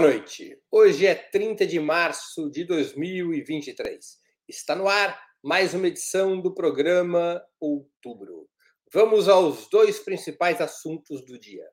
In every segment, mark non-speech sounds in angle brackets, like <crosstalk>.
Boa noite. Hoje é 30 de março de 2023. Está no ar mais uma edição do programa Outubro. Vamos aos dois principais assuntos do dia.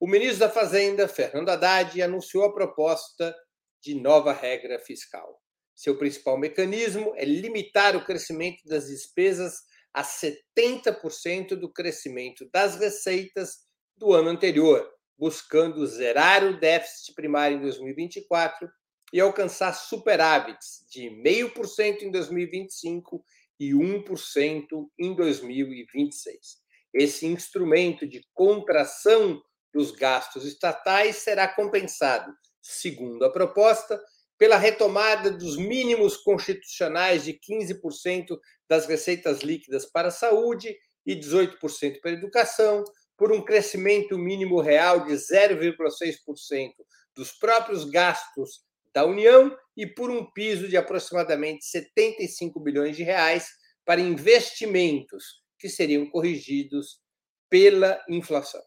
O ministro da Fazenda, Fernando Haddad, anunciou a proposta de nova regra fiscal. Seu principal mecanismo é limitar o crescimento das despesas a 70% do crescimento das receitas do ano anterior, buscando zerar o déficit primário em 2024 e alcançar superávites de 0,5% em 2025 e 1% em 2026. Esse instrumento de contração dos gastos estatais será compensado, segundo a proposta, pela retomada dos mínimos constitucionais de 15% das receitas líquidas para a saúde e 18% para a educação, por um crescimento mínimo real de 0,6% dos próprios gastos da União e por um piso de aproximadamente 75 bilhões de reais para investimentos que seriam corrigidos pela inflação.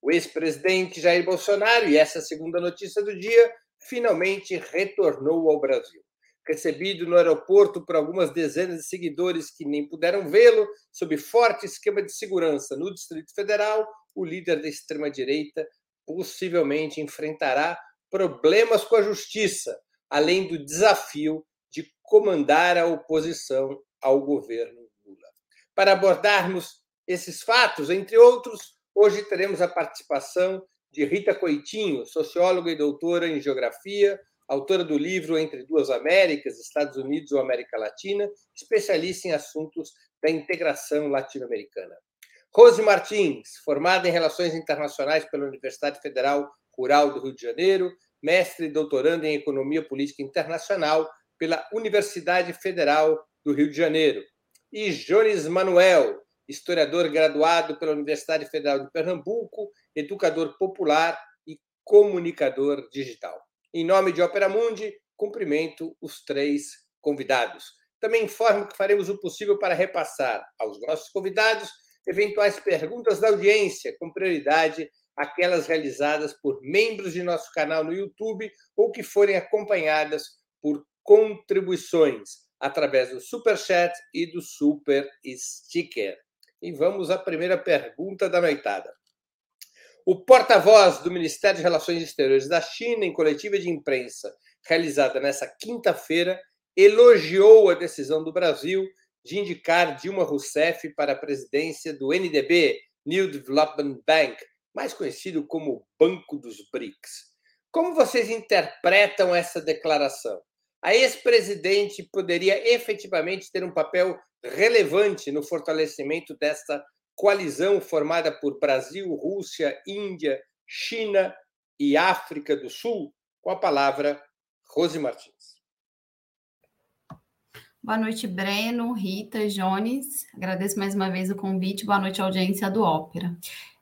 O ex-presidente Jair Bolsonaro, e essa é a segunda notícia do dia, finalmente retornou ao Brasil. Recebido no aeroporto por algumas dezenas de seguidores que nem puderam vê-lo, sob forte esquema de segurança no Distrito Federal, o líder da extrema-direita possivelmente enfrentará problemas com a justiça, além do desafio de comandar a oposição ao governo Lula. Para abordarmos esses fatos, entre outros, hoje teremos a participação de Rita Coitinho, socióloga e doutora em geografia, autora do livro Entre Duas Américas, Estados Unidos ou América Latina, especialista em assuntos da integração latino-americana. Rose Martins, formada em Relações Internacionais pela Universidade Federal Rural do Rio de Janeiro, mestre e doutorando em Economia Política Internacional pela Universidade Federal do Rio de Janeiro. E Jones Manuel, historiador graduado pela Universidade Federal de Pernambuco, educador popular e comunicador digital. Em nome de Opera Mundi, cumprimento os três convidados. Também informo que faremos o possível para repassar aos nossos convidados eventuais perguntas da audiência, com prioridade aquelas realizadas por membros de nosso canal no YouTube ou que forem acompanhadas por contribuições através do Super Chat e do Super Sticker. E vamos à primeira pergunta da noitada. O porta-voz do Ministério de Relações Exteriores da China, em coletiva de imprensa realizada nesta quinta-feira, elogiou a decisão do Brasil de indicar Dilma Rousseff para a presidência do NDB, New Development Bank, mais conhecido como Banco dos BRICS. Como vocês interpretam essa declaração? A ex-presidente poderia efetivamente ter um papel relevante no fortalecimento desta coalizão formada por Brasil, Rússia, Índia, China e África do Sul? Com a palavra, Rose Martins. Boa noite, Breno, Rita, Jones. Agradeço mais uma vez o convite. Boa noite, audiência do Ópera.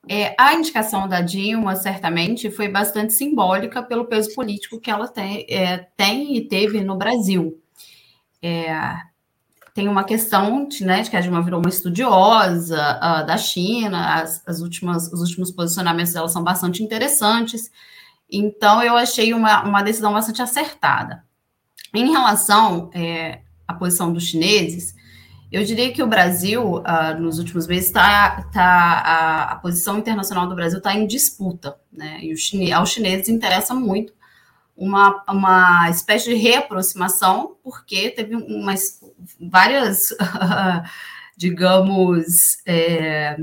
É, a indicação da Dilma, certamente, foi bastante simbólica pelo peso político que ela tem, é, tem e teve no Brasil. É, tem uma questão de, né, de que a Dilma virou uma estudiosa uh, da China, as, as, últimas, os últimos posicionamentos dela são bastante interessantes, então eu achei uma, uma decisão bastante acertada. Em relação é, à posição dos chineses, eu diria que o Brasil, uh, nos últimos meses, está. Tá, a, a, posição internacional do Brasil está em disputa, né? E o chine, aos chineses interessa muito uma, uma espécie de reaproximação, porque teve umas, várias, <laughs> digamos, é,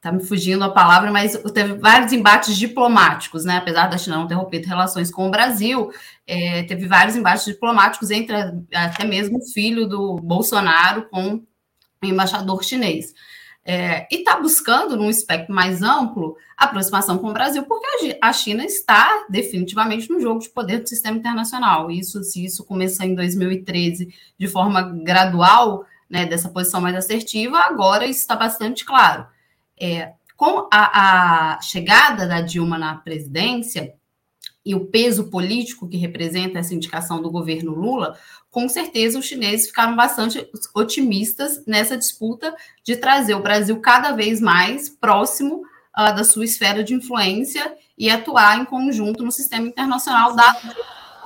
tá me fugindo a palavra, mas teve vários embates diplomáticos, né? Apesar da China não ter rompido relações com o Brasil, é, teve vários embates diplomáticos entre até mesmo o filho do Bolsonaro com o embaixador chinês. É, e está buscando, num espectro mais amplo, aproximação com o Brasil, porque a China está definitivamente no jogo de poder do sistema internacional. Isso, se isso começou em 2013 de forma gradual, né, dessa posição mais assertiva, agora isso está bastante claro. É, com a, a chegada da Dilma na presidência, e o peso político que representa essa indicação do governo Lula, com certeza os chineses ficaram bastante otimistas nessa disputa de trazer o Brasil cada vez mais próximo uh, da sua esfera de influência e atuar em conjunto no sistema internacional da,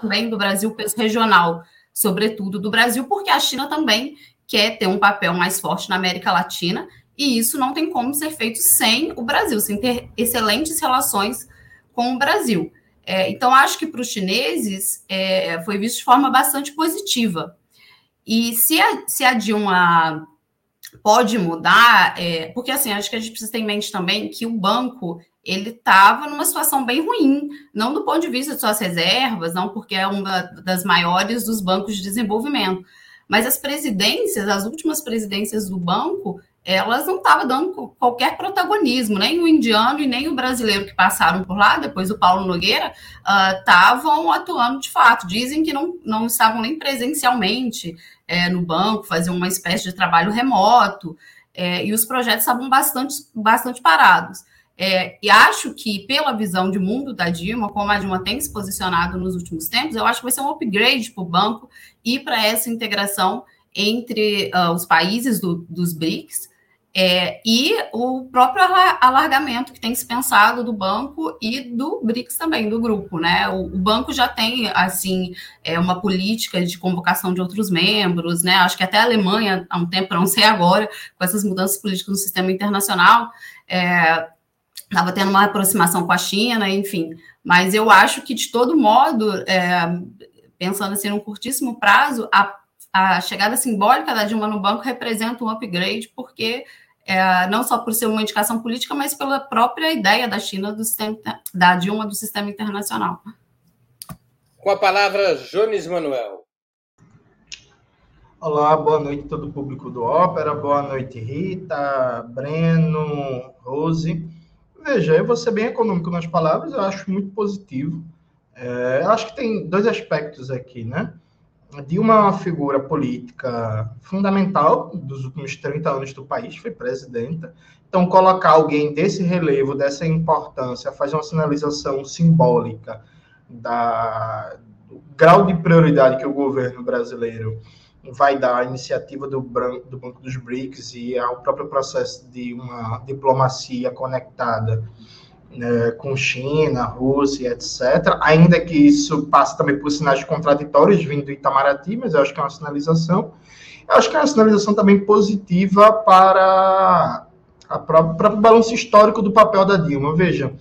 também do Brasil, peso regional, sobretudo do Brasil, porque a China também quer ter um papel mais forte na América Latina, e isso não tem como ser feito sem o Brasil, sem ter excelentes relações com o Brasil. É, então, acho que para os chineses é, foi visto de forma bastante positiva. E se a, se a Dilma pode mudar, é, porque assim, acho que a gente precisa ter em mente também que o banco ele estava numa situação bem ruim, não do ponto de vista de suas reservas, não porque é uma das maiores dos bancos de desenvolvimento, mas as presidências, as últimas presidências do banco, elas não estavam dando qualquer protagonismo, nem o indiano e nem o brasileiro que passaram por lá, depois o Paulo Nogueira, estavam uh, atuando de fato. Dizem que não, não estavam nem presencialmente é, no banco, faziam uma espécie de trabalho remoto, é, e os projetos estavam bastante, bastante parados. É, e acho que, pela visão de mundo da Dilma, como a Dilma tem se posicionado nos últimos tempos, eu acho que vai ser um upgrade para o banco e para essa integração entre uh, os países do, dos BRICS, é, e o próprio alargamento que tem se pensado do banco e do BRICS também, do grupo, né? O, o, banco já tem, assim, é, uma política de convocação de outros membros, né? Acho que até a Alemanha, há um tempo, não sei agora, com essas mudanças políticas no sistema internacional, estava é, tendo uma aproximação com a China, enfim. Mas eu acho que, de todo modo, é, pensando assim, num curtíssimo prazo, a, a chegada simbólica da Dilma no banco representa um upgrade, porque é, não só por ser uma indicação política, mas pela própria ideia da China, do sistema, da Dilma, do sistema internacional. Com a palavra, Jones Manuel. Olá, boa noite a todo o público do Ópera, boa noite, Rita, Breno, Rose. Veja, eu vou ser bem econômico nas palavras, eu acho muito positivo. É, eu acho que tem dois aspectos aqui, né? De uma figura política fundamental dos últimos 30 anos do país, foi presidenta. Então, colocar alguém desse relevo, dessa importância, fazer uma sinalização simbólica da, do grau de prioridade que o governo brasileiro vai dar à iniciativa do, do Banco dos BRICS e ao próprio processo de uma diplomacia conectada né, com China, Rússia, etc. Ainda que isso passe também por sinais contraditórios vindo do Itamaraty, mas eu acho que é uma sinalização. Eu acho que é uma sinalização também positiva para o próprio balanço histórico do papel da Dilma. Veja,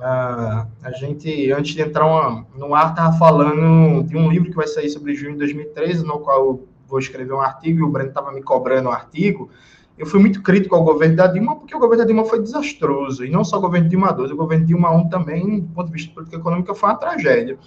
a, a gente, antes de entrar uma, no ar, estava falando de um livro que vai sair sobre junho de 2013, no qual eu vou escrever um artigo, e o Breno estava me cobrando o um artigo, eu fui muito crítico ao governo da Dilma, porque o governo da Dilma foi desastroso, e não só o governo Dilma II, o governo Dilma I também, do ponto de vista político econômico, foi uma tragédia.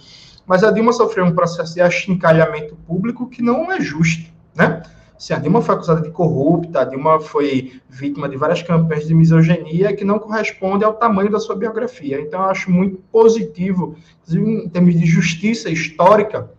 Mas a Dilma sofreu um processo de achincalhamento público que não é justo, né? Se a Dilma foi acusada de corrupta, a Dilma foi vítima de várias campanhas de misoginia que não corresponde ao tamanho da sua biografia. Então, eu acho muito positivo, inclusive em termos de justiça histórica,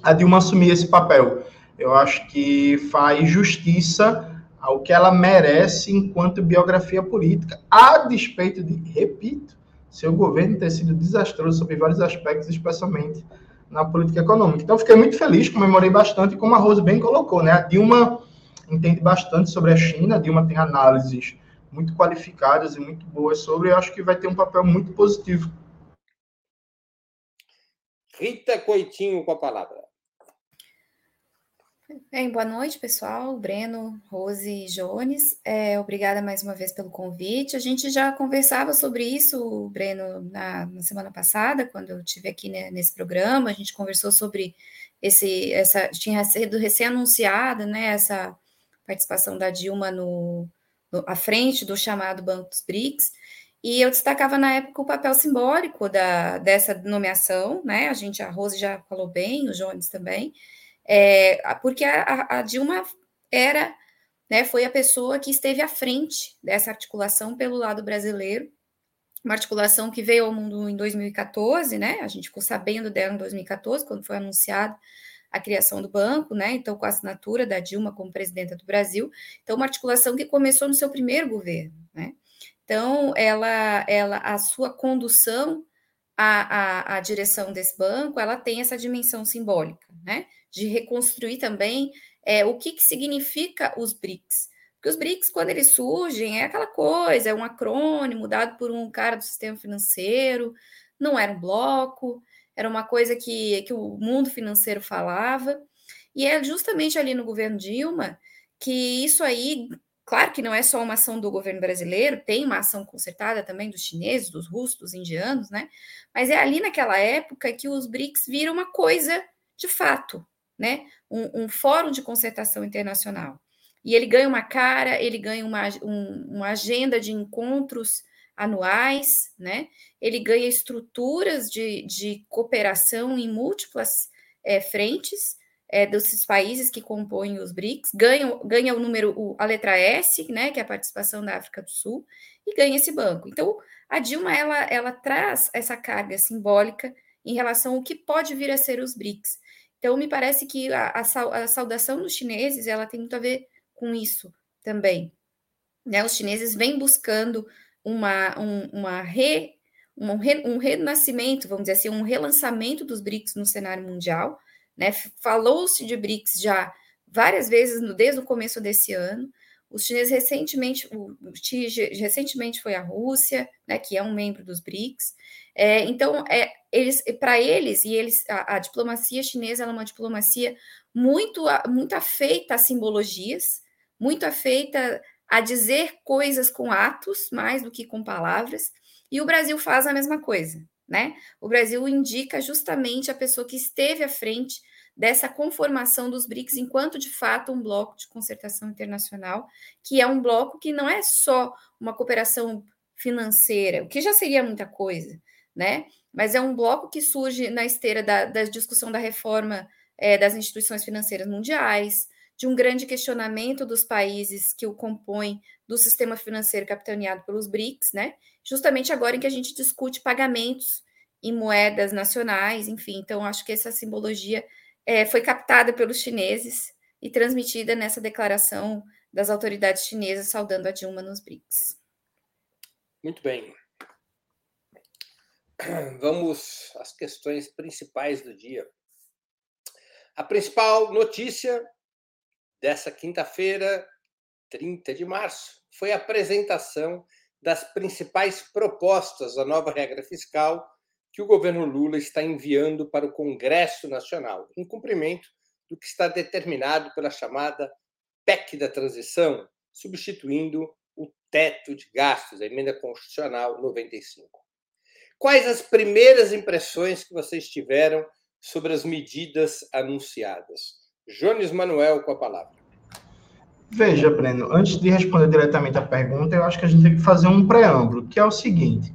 a Dilma assumir esse papel. Eu acho que faz justiça ao que ela merece enquanto biografia política, a despeito de, repito, seu governo ter sido desastroso sobre vários aspectos, especialmente na política econômica. Então, fiquei muito feliz, comemorei bastante, como a Rose bem colocou, né? A Dilma entende bastante sobre a China, a Dilma tem análises muito qualificadas e muito boas sobre, eu acho que vai ter um papel muito positivo. Rita Coitinho com a palavra. Bem, boa noite, pessoal. Breno, Rose e Jones. É, obrigada mais uma vez pelo convite. A gente já conversava sobre isso, Breno, na, na semana passada, quando eu estive aqui né, nesse programa. A gente conversou sobre esse, essa, tinha sido recém-anunciada, né, essa participação da Dilma no, no, à frente do chamado Banco dos BRICS. E eu destacava na época o papel simbólico da, dessa nomeação, né? A gente, a Rose já falou bem, o Jones também é, porque a, a, Dilma era, né, foi a pessoa que esteve à frente dessa articulação pelo lado brasileiro, uma articulação que veio ao mundo em 2014, né? A gente ficou sabendo dela em 2014, quando foi anunciada a criação do banco, né? Então, com a assinatura da Dilma como presidenta do Brasil. Então, uma articulação que começou no seu primeiro governo, né? Então, ela, ela, a sua condução à, à, à direção desse banco, ela tem essa dimensão simbólica, né? De reconstruir também é, o que, que significa os BRICS. Porque os BRICS, quando eles surgem, é aquela coisa, é um acrônimo dado por um cara do sistema financeiro, não era um bloco, era uma coisa que, que o mundo financeiro falava. E é justamente ali no governo Dilma que isso aí, claro que não é só uma ação do governo brasileiro, tem uma ação concertada também dos chineses, dos russos, dos indianos, né? Mas é ali naquela época que os BRICS viram uma coisa de fato, né? Um, um fórum de concertação internacional. E ele ganha uma cara, ele ganha uma, um, uma agenda de encontros anuais, né? Ele ganha estruturas de, de cooperação em múltiplas é, frentes, é, desses países que compõem os BRICS, ganha, ganha o número, o, a letra S, né, que é a participação da África do Sul, e ganha esse banco. Então, a Dilma, ela, ela traz essa carga simbólica em relação ao que pode vir a ser os BRICS. Então, me parece que a, a, saudação dos chineses, ela tem muito a ver com isso também. Né? Os chineses vêm buscando uma, um, uma re, um, um renascimento, vamos dizer assim, um relançamento dos BRICS no cenário mundial, né? Falou-se de BRICS já várias vezes no, desde o começo desse ano. Os chineses recentemente, o Xi recentemente foi à Rússia, né, que é um membro dos BRICS. É, então, é, eles, para eles e eles, a, a, diplomacia chinesa é uma diplomacia muito, muito afeita a simbologias, muito afeita a dizer coisas com atos mais do que com palavras. E o Brasil faz a mesma coisa, né? O Brasil indica justamente a pessoa que esteve à frente dessa conformação dos BRICS enquanto de fato um bloco de concertação internacional, que é um bloco que não é só uma cooperação financeira, o que já seria muita coisa, né? Mas é um bloco que surge na esteira da, da discussão da reforma é, das instituições financeiras mundiais, de um grande questionamento dos países que o compõem do sistema financeiro capitaneado pelos BRICS, né? Justamente agora em que a gente discute pagamentos em moedas nacionais, enfim. Então, acho que essa simbologia é, foi captada pelos chineses e transmitida nessa declaração das autoridades chinesas saudando a Dilma nos BRICS. Muito bem. <clears throat> Vamos às questões principais do dia. A principal notícia dessa quinta-feira, 30 de março, foi a apresentação das principais propostas da nova regra fiscal que o governo Lula está enviando para o Congresso Nacional, em cumprimento do que está determinado pela chamada PEC da transição, substituindo o teto de gastos, a emenda constitucional 95. Quais as primeiras impressões que vocês tiveram sobre as medidas anunciadas? Jones Manuel com a palavra. Veja, Breno, antes de responder diretamente a pergunta, eu acho que a gente tem que fazer um preâmbulo, que é o seguinte: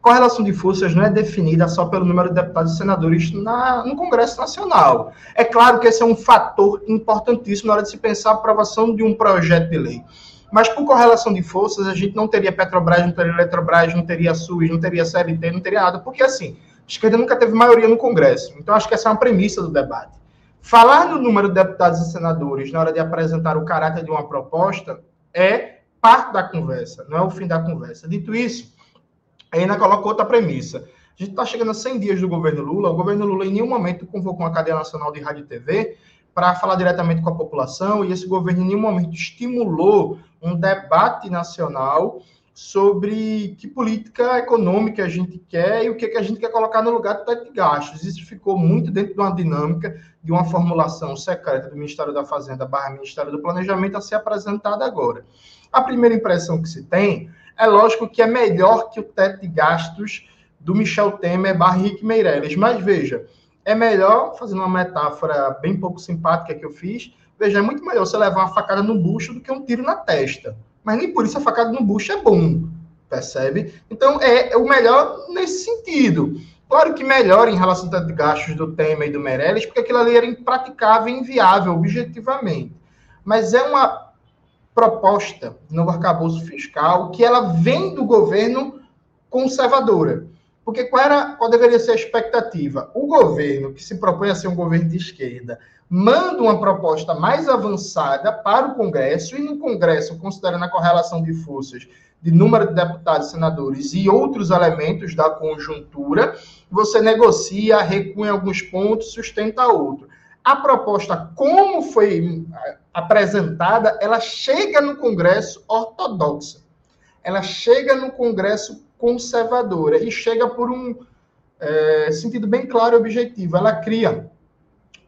correlação de forças não é definida só pelo número de deputados e senadores na, no Congresso Nacional. É claro que esse é um fator importantíssimo na hora de se pensar a aprovação de um projeto de lei. Mas por correlação de forças, a gente não teria Petrobras, não teria Eletrobras, não teria SUS, não teria CLT, não teria nada, porque assim, a esquerda nunca teve maioria no Congresso. Então acho que essa é uma premissa do debate. Falar no número de deputados e senadores na hora de apresentar o caráter de uma proposta é parte da conversa, não é o fim da conversa. Dito isso, ainda coloca outra premissa. A gente está chegando a 100 dias do governo Lula. O governo Lula, em nenhum momento, convocou uma cadeia nacional de rádio e TV para falar diretamente com a população, e esse governo, em nenhum momento, estimulou um debate nacional sobre que política econômica a gente quer e o que, que a gente quer colocar no lugar do teto de gastos. Isso ficou muito dentro de uma dinâmica de uma formulação secreta do Ministério da Fazenda barra Ministério do Planejamento a ser apresentada agora. A primeira impressão que se tem é lógico que é melhor que o teto de gastos do Michel Temer barra Henrique Meirelles. Mas veja, é melhor, fazendo uma metáfora bem pouco simpática que eu fiz, veja, é muito melhor você levar uma facada no bucho do que um tiro na testa. Mas nem por isso a facada no bucho é bom, percebe? Então é, é o melhor nesse sentido. Claro que melhor em relação de gastos do Temer e do Meirelles, porque aquilo ali era impraticável e inviável, objetivamente. Mas é uma proposta no arcabouço fiscal que ela vem do governo conservadora. Porque qual, era, qual deveria ser a expectativa? O governo, que se propõe a ser um governo de esquerda, manda uma proposta mais avançada para o Congresso, e no Congresso, considerando a correlação de forças de número de deputados senadores e outros elementos da conjuntura, você negocia, recua em alguns pontos, sustenta outro. A proposta, como foi eh, apresentada, ela chega no Congresso ortodoxa. Ela chega no Congresso conservadora e chega por um é, sentido bem claro e objetivo. Ela cria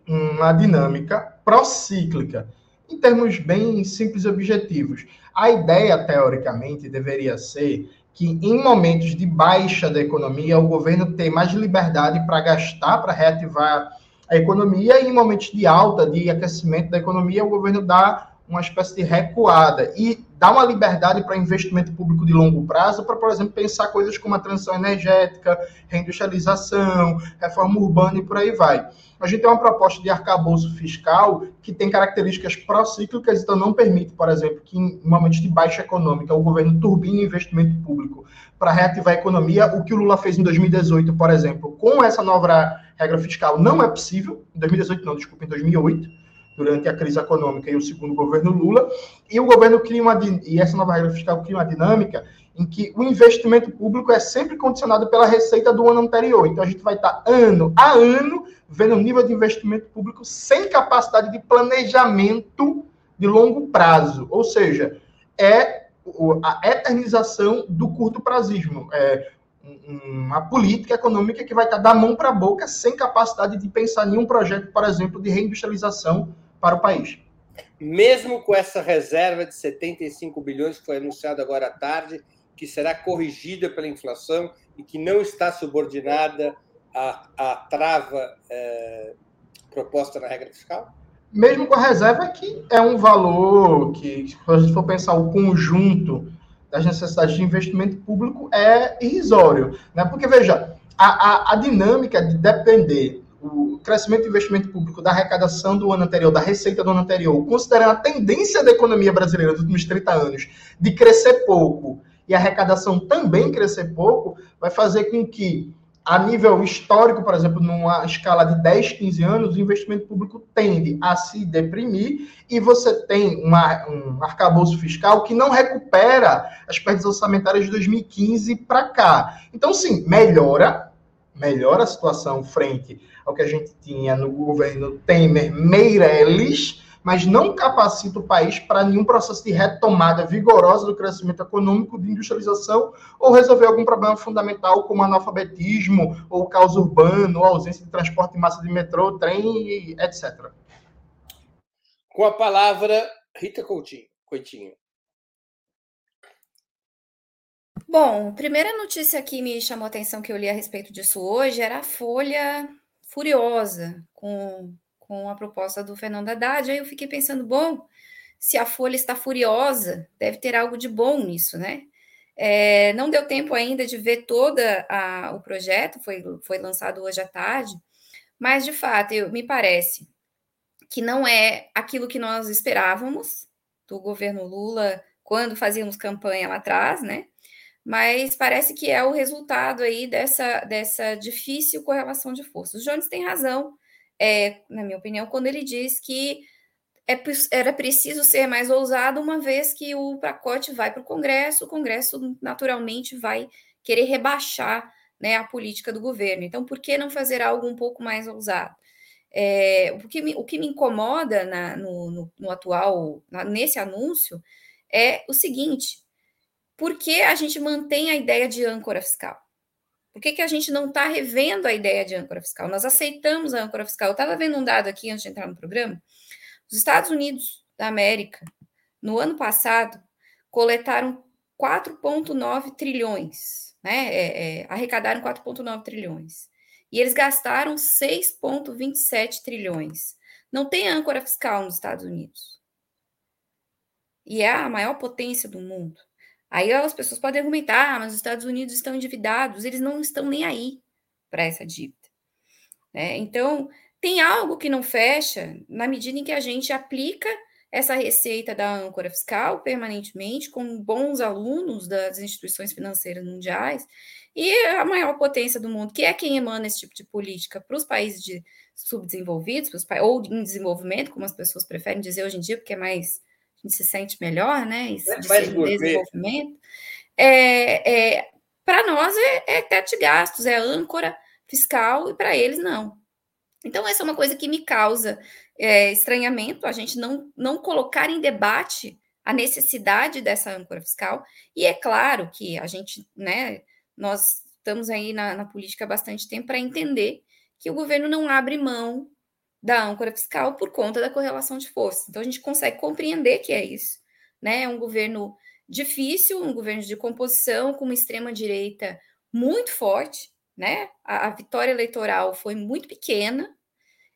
uma dinâmica procíclica, em termos bem simples e objetivos. A ideia, teoricamente, deveria ser que em momentos de baixa da economia, o governo tem mais liberdade para gastar, para reativar a economia, e em momentos de alta, de aquecimento da economia, o governo dá uma espécie de recuada e dá uma liberdade para investimento público de longo prazo, para, por exemplo, pensar coisas como a transição energética, reindustrialização, reforma urbana e por aí vai. A gente tem uma proposta de arcabouço fiscal que tem características procíclicas, então não permite, por exemplo, que em momentos de baixa econômica o governo turbine investimento público para reativar a economia. O que o Lula fez em 2018, por exemplo, com essa nova regra fiscal não é possível. Em 2018 não, desculpa, em 2008 durante a crise econômica e o segundo governo Lula, e o governo cria uma e essa nova regra fiscal cria uma dinâmica em que o investimento público é sempre condicionado pela receita do ano anterior. Então a gente vai estar ano a ano vendo o nível de investimento público sem capacidade de planejamento de longo prazo, ou seja, é a eternização do curto prazismo. É uma política econômica que vai estar da mão para a boca sem capacidade de pensar em um projeto, por exemplo, de reindustrialização para o país. Mesmo com essa reserva de 75 bilhões que foi anunciada agora à tarde, que será corrigida pela inflação e que não está subordinada à, à trava é, proposta na regra fiscal? Mesmo com a reserva, que é um valor que, se a gente for pensar o conjunto das necessidades de investimento público, é irrisório. Né? Porque, veja, a, a, a dinâmica de depender o crescimento do investimento público da arrecadação do ano anterior, da receita do ano anterior, considerando a tendência da economia brasileira dos últimos 30 anos de crescer pouco e a arrecadação também crescer pouco, vai fazer com que, a nível histórico, por exemplo, numa escala de 10, 15 anos, o investimento público tende a se deprimir e você tem uma, um arcabouço fiscal que não recupera as perdas orçamentárias de 2015 para cá. Então, sim, melhora, melhora a situação frente ao que a gente tinha no governo Temer Meirelles, mas não capacita o país para nenhum processo de retomada vigorosa do crescimento econômico, de industrialização, ou resolver algum problema fundamental como analfabetismo, ou caos urbano, ou ausência de transporte em massa de metrô, trem, etc. Com a palavra, Rita Coutinho. Coutinho. Bom, a primeira notícia que me chamou a atenção que eu li a respeito disso hoje era a Folha furiosa com, com a proposta do Fernando Haddad. Aí eu fiquei pensando, bom, se a Folha está furiosa, deve ter algo de bom nisso, né? É, não deu tempo ainda de ver todo o projeto, foi, foi lançado hoje à tarde, mas de fato, eu, me parece que não é aquilo que nós esperávamos do governo Lula quando fazíamos campanha lá atrás, né? mas parece que é o resultado aí dessa, dessa difícil correlação de forças. O Jones tem razão, é, na minha opinião, quando ele diz que é, era preciso ser mais ousado, uma vez que o pacote vai para o Congresso, o Congresso naturalmente vai querer rebaixar né, a política do governo. Então, por que não fazer algo um pouco mais ousado? É, o, que me, o que me incomoda na, no, no, no, atual, na, nesse anúncio, é o seguinte: por que a gente mantém a ideia de âncora fiscal? Por que, que a gente não está revendo a ideia de âncora fiscal? Nós aceitamos a âncora fiscal. Eu estava vendo um dado aqui antes de entrar no programa. Os Estados Unidos da América, no ano passado, coletaram 4,9 trilhões, né? É, é, arrecadaram 4,9 trilhões. E eles gastaram 6,27 trilhões. Não tem âncora fiscal nos Estados Unidos. E é a maior potência do mundo. Aí as pessoas podem argumentar, ah, mas os Estados Unidos estão endividados, eles não estão nem aí para essa dívida. Né? Então, tem algo que não fecha na medida em que a gente aplica essa receita da âncora fiscal permanentemente, com bons alunos das instituições financeiras mundiais, e a maior potência do mundo, que é quem emana esse tipo de política para os países de subdesenvolvidos, ou em desenvolvimento, como as pessoas preferem dizer hoje em dia, porque é mais gente se sente melhor, né? Isso é de desenvolvimento. É, é, para nós é, é teto de gastos, é âncora fiscal, e para eles não. Então, essa é uma coisa que me causa é, estranhamento, a gente não, não colocar em debate a necessidade dessa âncora fiscal. E é claro que a gente, né, nós estamos aí na, na política há bastante tempo para entender que o governo não abre mão da âncora fiscal por conta da correlação de forças. Então, a gente consegue compreender que é isso. Né? É um governo difícil, um governo de composição com uma extrema-direita muito forte, né? A, a, vitória eleitoral foi muito pequena,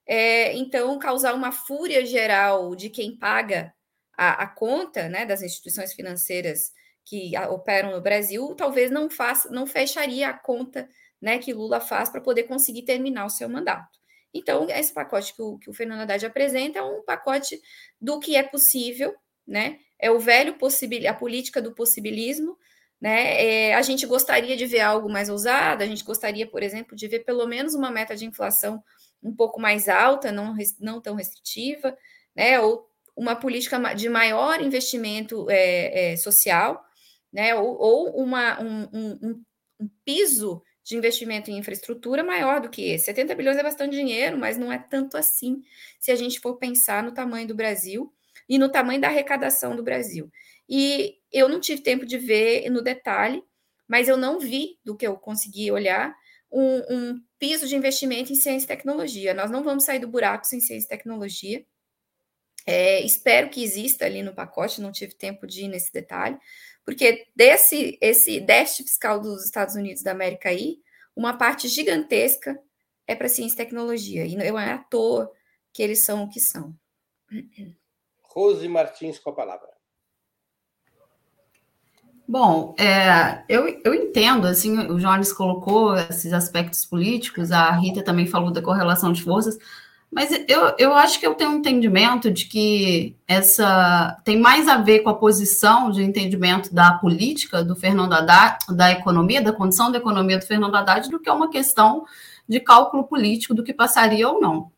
é, então causar uma fúria geral de quem paga a, a conta né, das instituições financeiras que operam no Brasil, talvez não faça, não fecharia a conta né, que Lula faz para poder conseguir terminar o seu mandato. Então, esse pacote que o, que o Fernando Haddad apresenta é um pacote do que é possível, né? É o velho possibil, a política do possibilismo, né? É, a gente gostaria de ver algo mais ousado, a gente gostaria, por exemplo, de ver pelo menos uma meta de inflação um pouco mais alta, não, não tão restritiva, né? Ou uma política de maior investimento é, é, social, né? Ou, ou uma, um, um, um, piso de investimento em infraestrutura maior do que esse. 70 bilhões é bastante dinheiro, mas não é tanto assim se a gente for pensar no tamanho do Brasil e no tamanho da arrecadação do Brasil. E eu não tive tempo de ver no detalhe, mas eu não vi, do que eu consegui olhar, um, um piso de investimento em ciência e tecnologia. Nós não vamos sair do buraco sem ciência e tecnologia. É, espero que exista ali no pacote, não tive tempo de ir nesse detalhe, porque desse esse déficit fiscal dos Estados Unidos da América aí, uma parte gigantesca é para ciência e tecnologia, e não é à toa que eles são o que são. Rose Martins com a palavra. Bom, é, eu, eu entendo, assim, o Jones colocou esses aspectos políticos, a Rita também falou da correlação de forças, mas eu, eu acho que eu tenho um entendimento de que essa tem mais a ver com a posição de entendimento da política do Fernando Haddad, da economia, da condição da economia do Fernando Haddad, do que uma questão de cálculo político do que passaria ou não.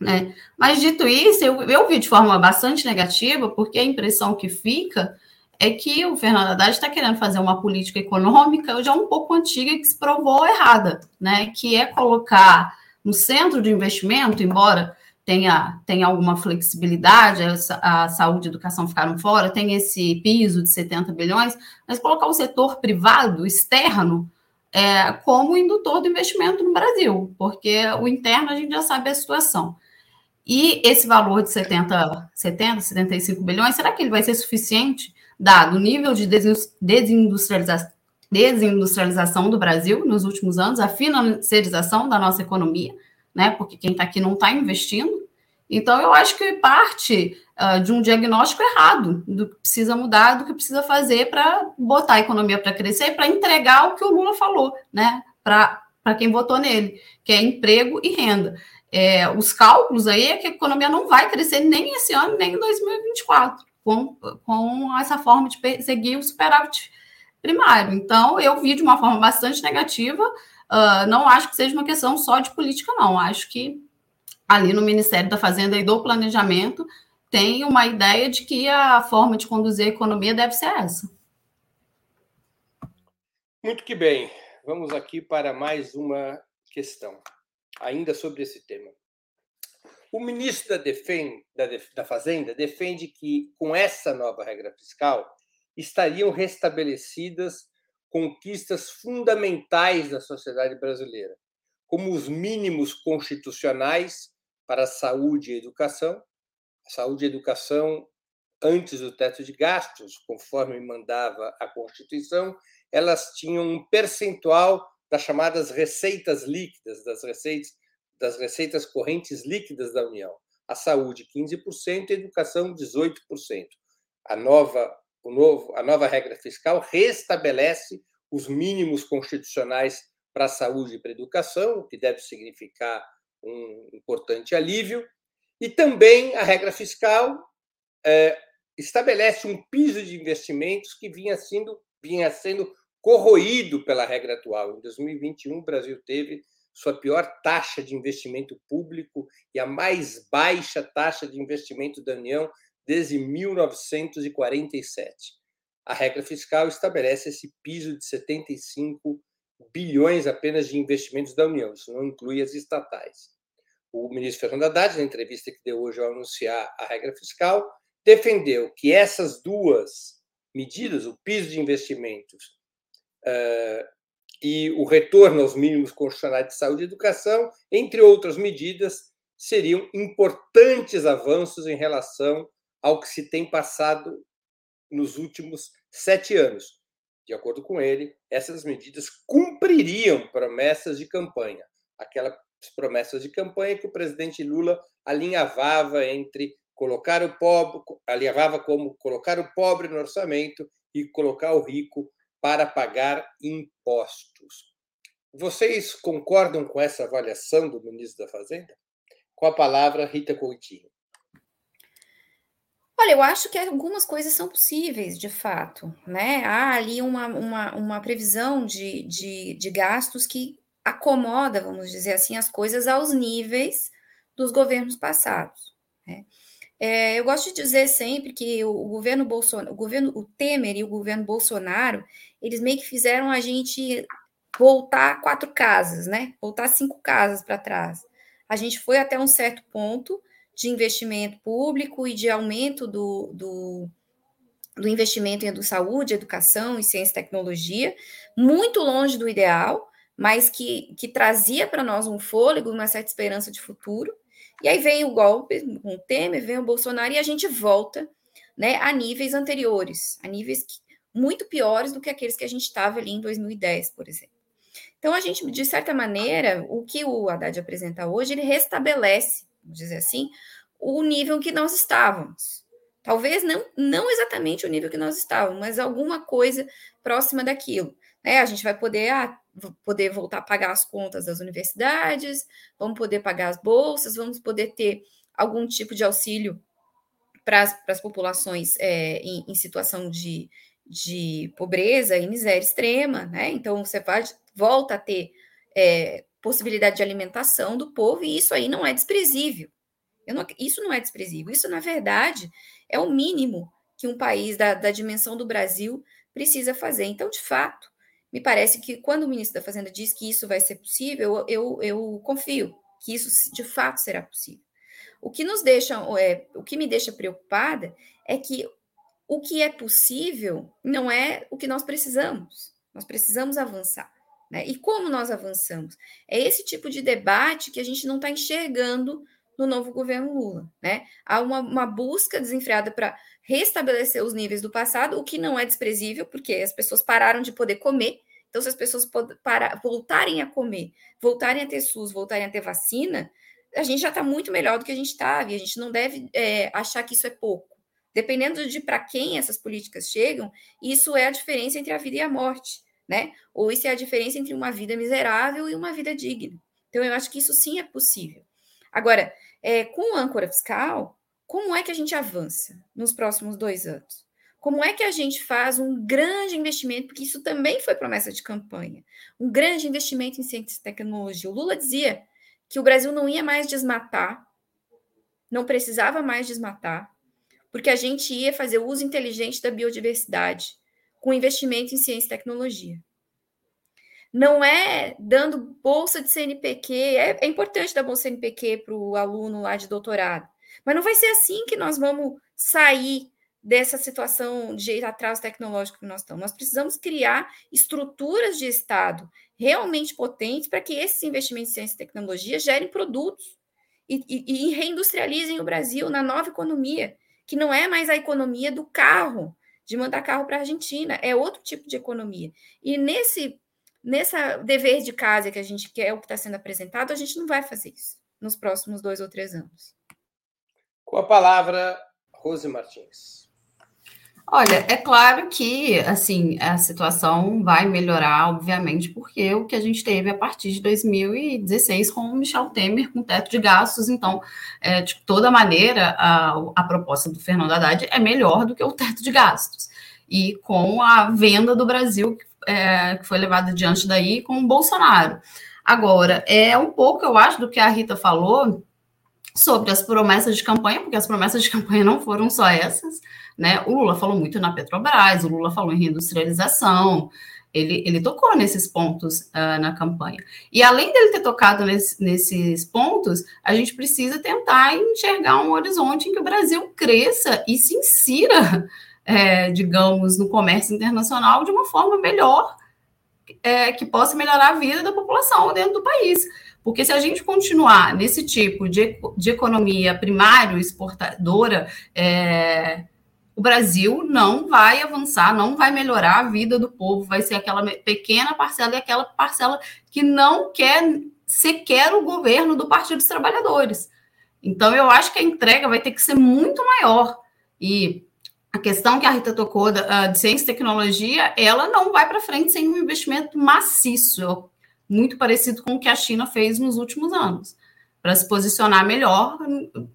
Né? Mas dito isso, eu, eu vi de forma bastante negativa, porque a impressão que fica é que o Fernando Haddad está querendo fazer uma política econômica já um pouco antiga que se provou errada, né? que é colocar no centro de investimento, embora tenha, tenha alguma flexibilidade, a, a saúde e a educação ficaram fora, tem esse piso de 70 bilhões, mas colocar o setor privado, externo, é, como indutor do investimento no Brasil, porque o interno a gente já sabe a situação. E esse valor de 70, 70, 75 bilhões, será que ele vai ser suficiente, dado o nível de desindustrialização, desindustrialização do Brasil nos últimos anos, a financiarização da nossa economia, né? Porque quem está aqui não está investindo. Então, eu acho que parte uh, de um diagnóstico errado do que precisa mudar, do que precisa fazer para botar a economia para crescer, para entregar o que o Lula falou, né? Para quem votou nele, que é emprego e renda. É, os cálculos aí é que a economia não vai crescer nem esse ano, nem em 2024, com, com essa forma de seguir o superávit primário. Então, eu vi de uma forma bastante negativa. Uh, não acho que seja uma questão só de política, não. Acho que ali no Ministério da Fazenda e do Planejamento tem uma ideia de que a forma de conduzir a economia deve ser essa. Muito que bem. Vamos aqui para mais uma questão, ainda sobre esse tema. O ministro da, Defen da, da Fazenda defende que, com essa nova regra fiscal, estariam restabelecidas conquistas fundamentais da sociedade brasileira, como os mínimos constitucionais para a saúde e educação, a saúde e educação antes do teto de gastos, conforme mandava a Constituição, elas tinham um percentual das chamadas receitas líquidas, das receitas, das receitas correntes líquidas da União. A saúde, 15%, a educação, 18%. A nova novo, a nova regra fiscal restabelece os mínimos constitucionais para a saúde e para a educação, o que deve significar um importante alívio, e também a regra fiscal é, estabelece um piso de investimentos que vinha sendo, vinha sendo corroído pela regra atual. Em 2021, o Brasil teve sua pior taxa de investimento público e a mais baixa taxa de investimento da União desde 1947. A regra fiscal estabelece esse piso de 75 bilhões apenas de investimentos da União, isso não inclui as estatais. O ministro Fernando Haddad, na entrevista que deu hoje ao anunciar a regra fiscal, defendeu que essas duas medidas, o piso de investimentos uh, e o retorno aos mínimos constitucionais de saúde e educação, entre outras medidas, seriam importantes avanços em relação ao que se tem passado nos últimos sete anos. De acordo com ele, essas medidas cumpririam promessas de campanha, aquelas promessas de campanha que o presidente Lula alinhavava entre colocar o pobre, alinhavava como colocar o pobre no orçamento e colocar o rico para pagar impostos. Vocês concordam com essa avaliação do ministro da Fazenda? Com a palavra, Rita Coutinho. Olha, eu acho que algumas coisas são possíveis, de fato, né? Há ali uma, uma, uma previsão de, de, de gastos que acomoda, vamos dizer assim, as coisas aos níveis dos governos passados. Né? É, eu gosto de dizer sempre que o, governo Bolsonaro, o governo o Temer e o governo Bolsonaro, eles meio que fizeram a gente voltar quatro casas, né? Voltar cinco casas para trás. A gente foi até um certo ponto de investimento público e de aumento do, do, do investimento em saúde, educação e ciência e tecnologia, muito longe do ideal, mas que, que trazia para nós um fôlego, uma certa esperança de futuro. E aí vem o golpe com o Temer, vem o Bolsonaro e a gente volta né, a níveis anteriores, a níveis que, muito piores do que aqueles que a gente estava ali em 2010, por exemplo. Então, a gente, de certa maneira, o que o Haddad apresenta hoje, ele restabelece, dizer assim, o nível que nós estávamos. Talvez não, não exatamente o nível que nós estávamos, mas alguma coisa próxima daquilo. Né? A gente vai poder, ah, poder voltar a pagar as contas das universidades, vamos poder pagar as bolsas, vamos poder ter algum tipo de auxílio para as populações é, em, em, situação de, de pobreza e miséria extrema, né? Então você vai, volta a ter é, possibilidade de alimentação do povo, e isso aí não é desprezível. Não, isso não é desprezível, isso, na verdade, é o mínimo que um país da, da dimensão do Brasil precisa fazer. Então, de fato, me parece que quando o ministro da Fazenda diz que isso vai ser possível, eu, eu confio que isso de fato será possível. O que nos deixa, é, o que me deixa preocupada é que o que é possível não é o que nós precisamos. Nós precisamos avançar. Né? E como nós avançamos? É esse tipo de debate que a gente não está enxergando no novo governo Lula. Né? Há uma, uma busca desenfreada para restabelecer os níveis do passado, o que não é desprezível, porque as pessoas pararam de poder comer. Então, se as pessoas para, voltarem a comer, voltarem a ter SUS, voltarem a ter vacina, a gente já está muito melhor do que a gente estava, e a gente não deve é, achar que isso é pouco. Dependendo de para quem essas políticas chegam, isso é a diferença entre a vida e a morte, né? Ou isso é a diferença entre uma vida miserável e uma vida digna. Então, eu acho que isso sim é possível. Agora, é, com âncora fiscal, como é que a gente avança nos próximos dois anos? Como é que a gente faz um grande investimento, porque isso também foi promessa de campanha, um grande investimento em ciência e tecnologia. O Lula dizia que o Brasil não ia mais desmatar, não precisava mais desmatar, porque a gente ia fazer uso inteligente da biodiversidade, com investimento em ciência e tecnologia. Não é dando bolsa de CNPq, é, é importante dar bolsa CNPq para o aluno lá de doutorado, mas não vai ser assim que nós vamos sair dessa situação de atraso tecnológico que nós estamos. Nós precisamos criar estruturas de Estado realmente potentes para que esses investimentos em ciência e tecnologia gerem produtos e, e, e reindustrializem o Brasil na nova economia, que não é mais a economia do carro, de mandar carro para a Argentina, é outro tipo de economia. E nesse nessa dever de casa que a gente quer, o que está sendo apresentado, a gente não vai fazer isso nos próximos dois ou três anos. Com a palavra, Rose Martins. Olha, é claro que assim a situação vai melhorar, obviamente, porque o que a gente teve a partir de 2016 com o Michel Temer com teto de gastos, então, é, de toda maneira, a, a proposta do Fernando Haddad é melhor do que o teto de gastos. E com a venda do Brasil, é, que foi levada adiante daí com o Bolsonaro. Agora, é um pouco, eu acho, do que a Rita falou, sobre as promessas de campanha, porque as promessas de campanha não foram só essas, né? O Lula falou muito na Petrobras, o Lula falou em reindustrialização, Ele, ele tocou nesses pontos uh, na campanha. E além dele ter tocado nesse, nesses pontos, a gente precisa tentar enxergar um horizonte em que o Brasil cresça e se insira, é, digamos, no comércio internacional de uma forma melhor, é, que possa melhorar a vida da população dentro do país. Porque se a gente continuar nesse tipo de, de economia primário exportadora, é, o Brasil não vai avançar, não vai melhorar a vida do povo, vai ser aquela pequena parcela e aquela parcela que não quer sequer o governo do Partido dos Trabalhadores. Então, eu acho que a entrega vai ter que ser muito maior. E a questão que a Rita tocou de ciência e tecnologia, ela não vai para frente sem um investimento maciço, muito parecido com o que a China fez nos últimos anos para se posicionar melhor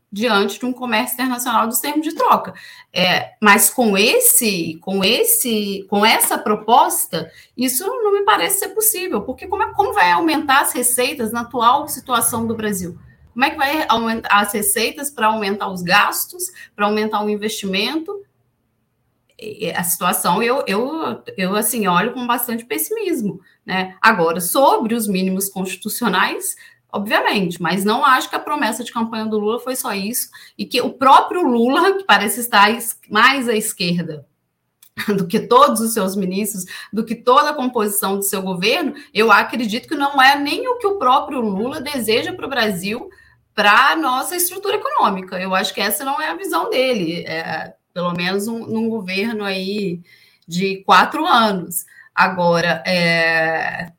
diante de um comércio internacional dos termos de troca. É, mas com esse, com esse, com essa proposta, isso não me parece ser possível, porque como, é, como vai aumentar as receitas na atual situação do Brasil? Como é que vai aumentar as receitas para aumentar os gastos, para aumentar o investimento? A situação eu, eu, eu assim olho com bastante pessimismo, né? Agora sobre os mínimos constitucionais, obviamente, mas não acho que a promessa de campanha do Lula foi só isso, e que o próprio Lula, que parece estar mais à esquerda do que todos os seus ministros, do que toda a composição do seu governo, eu acredito que não é nem o que o próprio Lula deseja para o Brasil, para a nossa estrutura econômica. Eu acho que essa não é a visão dele, é, pelo menos um, num governo aí de quatro anos. Agora, é,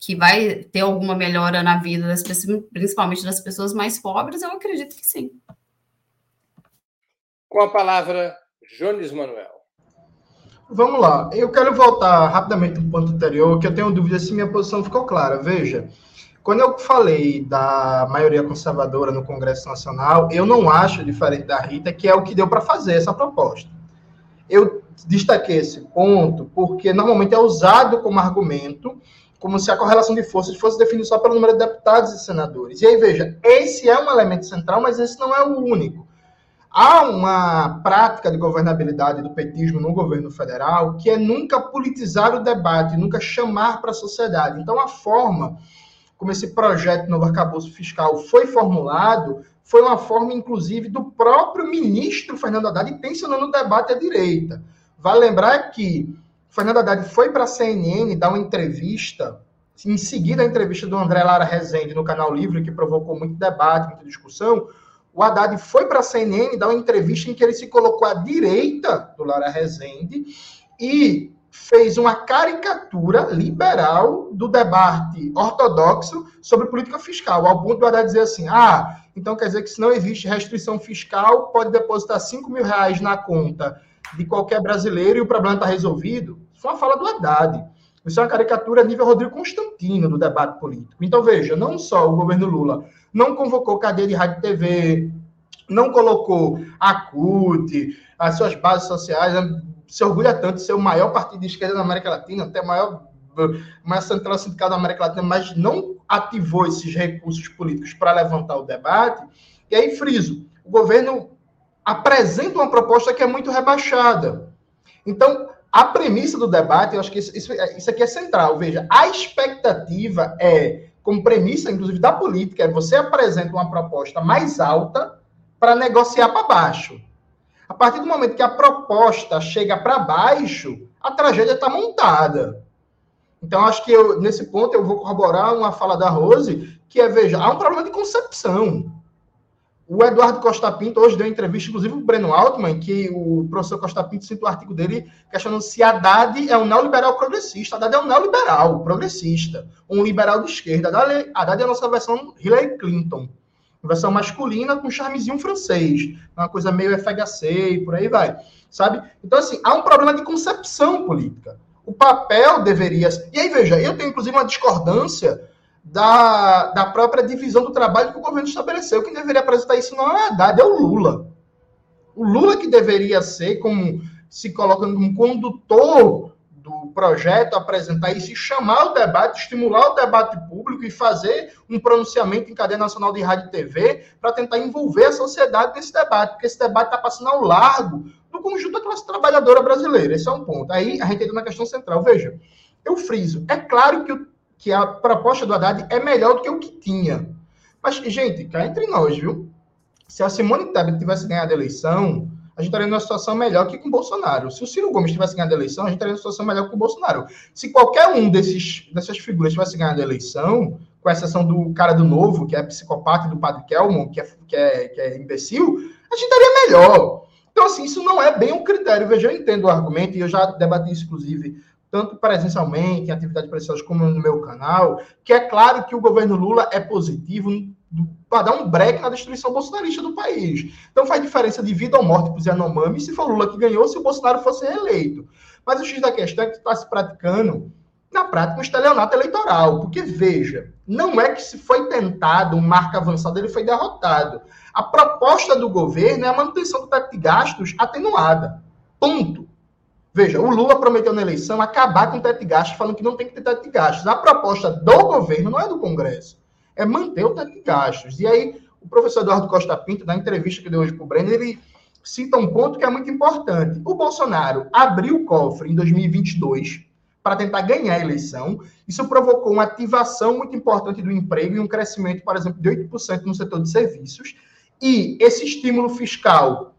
que vai ter alguma melhora na vida das pessoas, principalmente das pessoas mais pobres, eu acredito que sim. Com a palavra, Jones Manuel. Vamos lá. Eu quero voltar rapidamente no ponto anterior, que eu tenho dúvida se minha posição ficou clara. Veja, quando eu falei da maioria conservadora no Congresso Nacional, eu não acho, diferente da Rita, que é o que deu para fazer essa proposta. Eu destaquei esse ponto porque normalmente é usado como argumento como se a correlação de forças fosse definida só pelo número de deputados e senadores. E aí, veja, esse é um elemento central, mas esse não é o único. Há uma prática de governabilidade do petismo no governo federal que é nunca politizar o debate, nunca chamar para a sociedade. Então, a forma como esse projeto novo arcabouço fiscal foi formulado foi uma forma, inclusive, do próprio ministro Fernando Haddad tensionando o debate à direita. Vale lembrar que Fernando Haddad foi para a CNN dar uma entrevista, em seguida a entrevista do André Lara Rezende no Canal Livre, que provocou muito debate, muita discussão. O Haddad foi para a CNN dar uma entrevista em que ele se colocou à direita do Lara Rezende e fez uma caricatura liberal do debate ortodoxo sobre política fiscal, ao ponto do dizer assim: ah, então quer dizer que se não existe restrição fiscal, pode depositar 5 mil reais na conta de qualquer brasileiro e o problema está resolvido. Isso é uma fala do Haddad. Isso é uma caricatura nível Rodrigo Constantino do debate político. Então, veja, não só o governo Lula não convocou cadeia de rádio e TV, não colocou a CUT, as suas bases sociais, se orgulha tanto de ser o maior partido de esquerda da América Latina, até maior, maior central sindical da América Latina, mas não ativou esses recursos políticos para levantar o debate. E aí, friso, o governo apresenta uma proposta que é muito rebaixada. Então, a premissa do debate, eu acho que isso, isso, isso aqui é central. Veja, a expectativa é, como premissa, inclusive, da política, é você apresenta uma proposta mais alta para negociar para baixo. Partir do momento que a proposta chega para baixo, a tragédia está montada. Então, acho que eu, nesse ponto eu vou corroborar uma fala da Rose, que é, veja, há um problema de concepção. O Eduardo Costa Pinto hoje deu entrevista, inclusive, o Breno Altman, que o professor Costa Pinto cita o artigo dele questionando se Haddad é um neoliberal progressista. Haddad é um neoliberal progressista, um liberal de esquerda. Haddad é a nossa versão Hillary Clinton, versão masculina com charmezinho francês, uma coisa meio FHC e por aí vai, sabe? Então, assim, há um problema de concepção política. O papel deveria... E aí, veja, eu tenho, inclusive, uma discordância da, da própria divisão do trabalho que o governo estabeleceu. Quem deveria apresentar isso não é Haddad, é o Lula. O Lula que deveria ser, como se colocando como condutor do projeto, apresentar isso e chamar o debate, estimular o debate público e fazer um pronunciamento em cadeia nacional de rádio e TV para tentar envolver a sociedade nesse debate, porque esse debate está passando ao largo do conjunto da classe trabalhadora brasileira. Esse é um ponto. Aí a gente entra na questão central. Veja, Eu friso. É claro que, o, que a proposta do Haddad é melhor do que o que tinha. Mas, gente, cá entre nós, viu? Se a Simone Tebet tivesse ganhado a eleição, a gente estaria numa situação melhor que com o Bolsonaro. Se o Ciro Gomes tivesse ganhado a eleição, a gente estaria numa situação melhor que o Bolsonaro. Se qualquer um desses, dessas figuras tivesse ganhado a eleição, com exceção do cara do Novo, que é psicopata, do Padre Kelmon, que é, que é, que é imbecil, a gente estaria melhor. Então, assim, isso não é bem um critério. Veja, eu entendo o argumento, e eu já debati isso, inclusive, tanto presencialmente, em atividades presenciais, como no meu canal, que é claro que o governo Lula é positivo para dar um break na destruição bolsonarista do país. Então faz diferença de vida ou morte para os Yanomami se for Lula que ganhou, se o Bolsonaro fosse reeleito. Mas o X da questão é que está se praticando, na prática, um estelionato eleitoral. Porque, veja, não é que se foi tentado um marco avançado, ele foi derrotado. A proposta do governo é a manutenção do teto de gastos atenuada. Ponto. Veja, o Lula prometeu na eleição acabar com o teto de gastos, falando que não tem que ter teto de gastos. A proposta do governo não é do Congresso é manter o teto de gastos. E aí, o professor Eduardo Costa Pinto, na entrevista que deu hoje para o Brenner, ele cita um ponto que é muito importante. O Bolsonaro abriu o cofre em 2022 para tentar ganhar a eleição. Isso provocou uma ativação muito importante do emprego e um crescimento, por exemplo, de 8% no setor de serviços. E esse estímulo fiscal,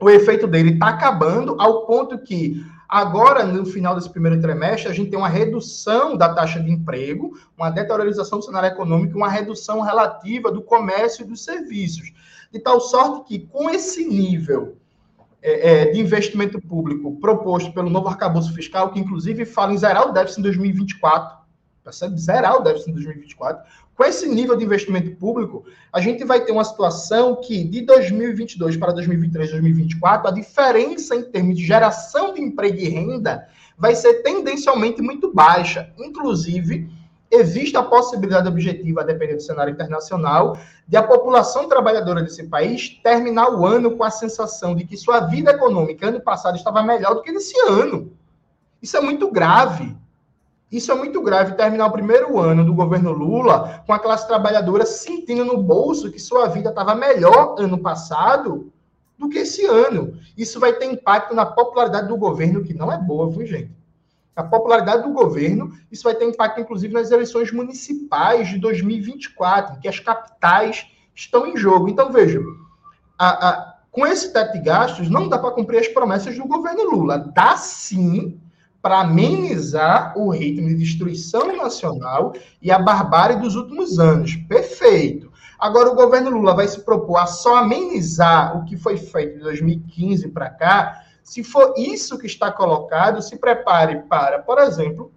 o efeito dele está acabando ao ponto que Agora, no final desse primeiro trimestre, a gente tem uma redução da taxa de emprego, uma deteriorização do cenário econômico, uma redução relativa do comércio e dos serviços. De tal sorte que, com esse nível é, é, de investimento público proposto pelo novo arcabouço fiscal, que inclusive fala em zerar o déficit em 2024, percebe? Zerar o déficit em 2024, com esse nível de investimento público, a gente vai ter uma situação que, de 2022 para 2023, 2024, a diferença em termos de geração de emprego e renda vai ser tendencialmente muito baixa. Inclusive, existe a possibilidade objetiva, a depender do cenário internacional, de a população trabalhadora desse país terminar o ano com a sensação de que sua vida econômica ano passado estava melhor do que nesse ano. Isso é muito grave. Isso é muito grave, terminar o primeiro ano do governo Lula com a classe trabalhadora sentindo no bolso que sua vida estava melhor ano passado do que esse ano. Isso vai ter impacto na popularidade do governo, que não é boa, viu, gente? A popularidade do governo, isso vai ter impacto, inclusive, nas eleições municipais de 2024, que as capitais estão em jogo. Então, vejam, a, a, com esse teto de gastos, não dá para cumprir as promessas do governo Lula. Dá sim para amenizar o ritmo de destruição nacional e a barbárie dos últimos anos. Perfeito. Agora, o governo Lula vai se propor a só amenizar o que foi feito de 2015 para cá. Se for isso que está colocado, se prepare para, por exemplo,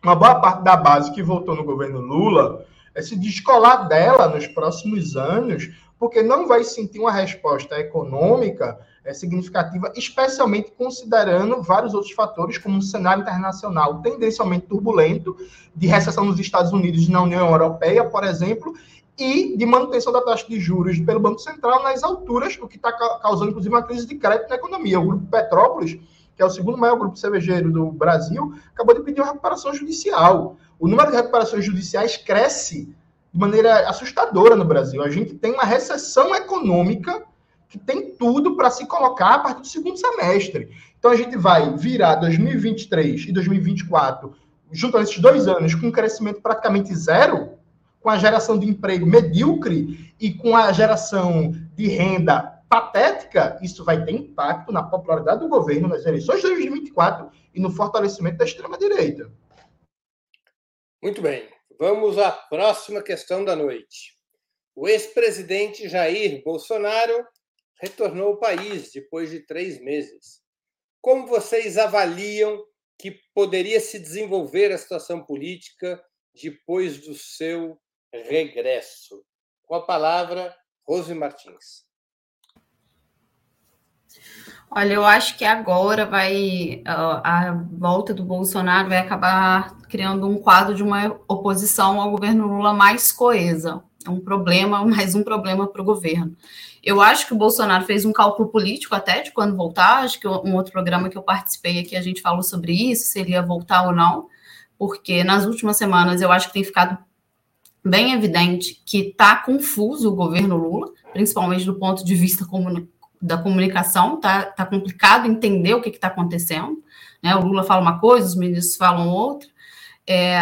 uma boa parte da base que votou no governo Lula é se descolar dela nos próximos anos, porque não vai sentir uma resposta econômica é, significativa, especialmente considerando vários outros fatores, como um cenário internacional tendencialmente turbulento, de recessão nos Estados Unidos e na União Europeia, por exemplo, e de manutenção da taxa de juros pelo Banco Central nas alturas, o que está causando, inclusive, uma crise de crédito na economia. O Grupo Petrópolis, que é o segundo maior grupo cervejeiro do Brasil, acabou de pedir uma recuperação judicial. O número de recuperações judiciais cresce de maneira assustadora no Brasil. A gente tem uma recessão econômica que tem tudo para se colocar a partir do segundo semestre. Então a gente vai virar 2023 e 2024, juntando esses dois anos, com um crescimento praticamente zero, com a geração de emprego medíocre e com a geração de renda patética, isso vai ter impacto na popularidade do governo nas eleições de 2024 e no fortalecimento da extrema-direita. Muito bem. Vamos à próxima questão da noite. O ex-presidente Jair Bolsonaro retornou ao país depois de três meses. Como vocês avaliam que poderia se desenvolver a situação política depois do seu regresso? Com a palavra, Rose Martins. Olha, eu acho que agora vai a volta do Bolsonaro vai acabar criando um quadro de uma oposição ao governo Lula mais coesa. É um problema, <laughs> mais um problema para o governo. Eu acho que o Bolsonaro fez um cálculo político até de quando voltar. Acho que um outro programa que eu participei aqui a gente falou sobre isso, se ele ia voltar ou não, porque nas últimas semanas eu acho que tem ficado bem evidente que está confuso o governo Lula, principalmente do ponto de vista comuni da comunicação, está tá complicado entender o que está acontecendo. Né? O Lula fala uma coisa, os ministros falam outra. É,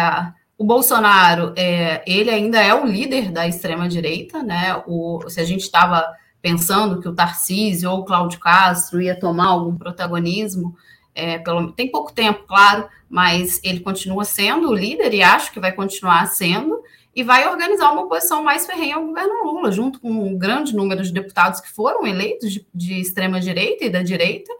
o Bolsonaro, é, ele ainda é o líder da extrema-direita, né? O, se a gente estava pensando que o Tarcísio ou o Cláudio Castro ia tomar algum protagonismo, é, pelo, tem pouco tempo, claro, mas ele continua sendo o líder e acho que vai continuar sendo, e vai organizar uma oposição mais ferrenha ao governo Lula, junto com um grande número de deputados que foram eleitos de, de extrema-direita e da direita.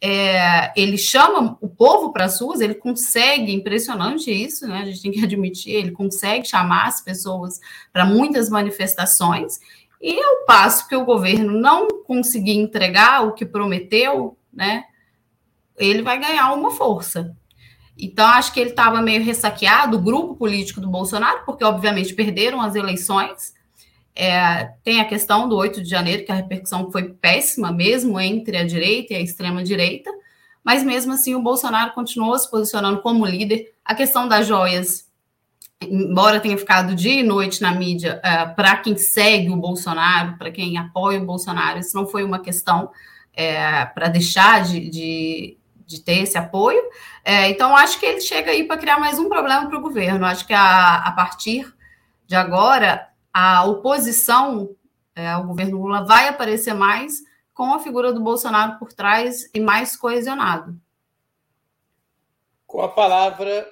É, ele chama o povo para as ruas, ele consegue, impressionante isso, né? A gente tem que <laughs> admitir, ele consegue chamar as pessoas para muitas manifestações, e ao passo que o governo não conseguir entregar o que prometeu, né? Ele vai ganhar uma força. Então, acho que ele estava meio ressaqueado, o grupo político do Bolsonaro, porque, obviamente, perderam as eleições. É, tem a questão do 8 de janeiro, que a repercussão foi péssima, mesmo entre a direita e a extrema-direita, mas mesmo assim o Bolsonaro continuou se posicionando como líder. A questão das joias, embora tenha ficado dia e noite na mídia, é, para quem segue o Bolsonaro, para quem apoia o Bolsonaro, isso não foi uma questão é, para deixar de, de de ter esse apoio. É, então, acho que ele chega aí para criar mais um problema para o governo. Acho que a, a partir de agora, a oposição é, ao governo Lula vai aparecer mais com a figura do Bolsonaro por trás e mais coesionado. Com a palavra,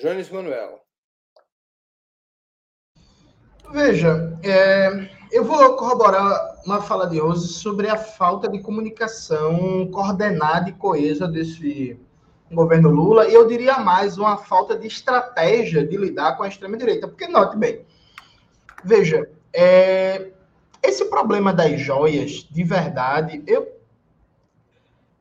Jones Manuel. Veja, é, eu vou corroborar uma fala de Rose sobre a falta de comunicação coordenada e coesa desse governo Lula, e eu diria mais, uma falta de estratégia de lidar com a extrema-direita. Porque, note bem, veja, é, esse problema das joias, de verdade, eu,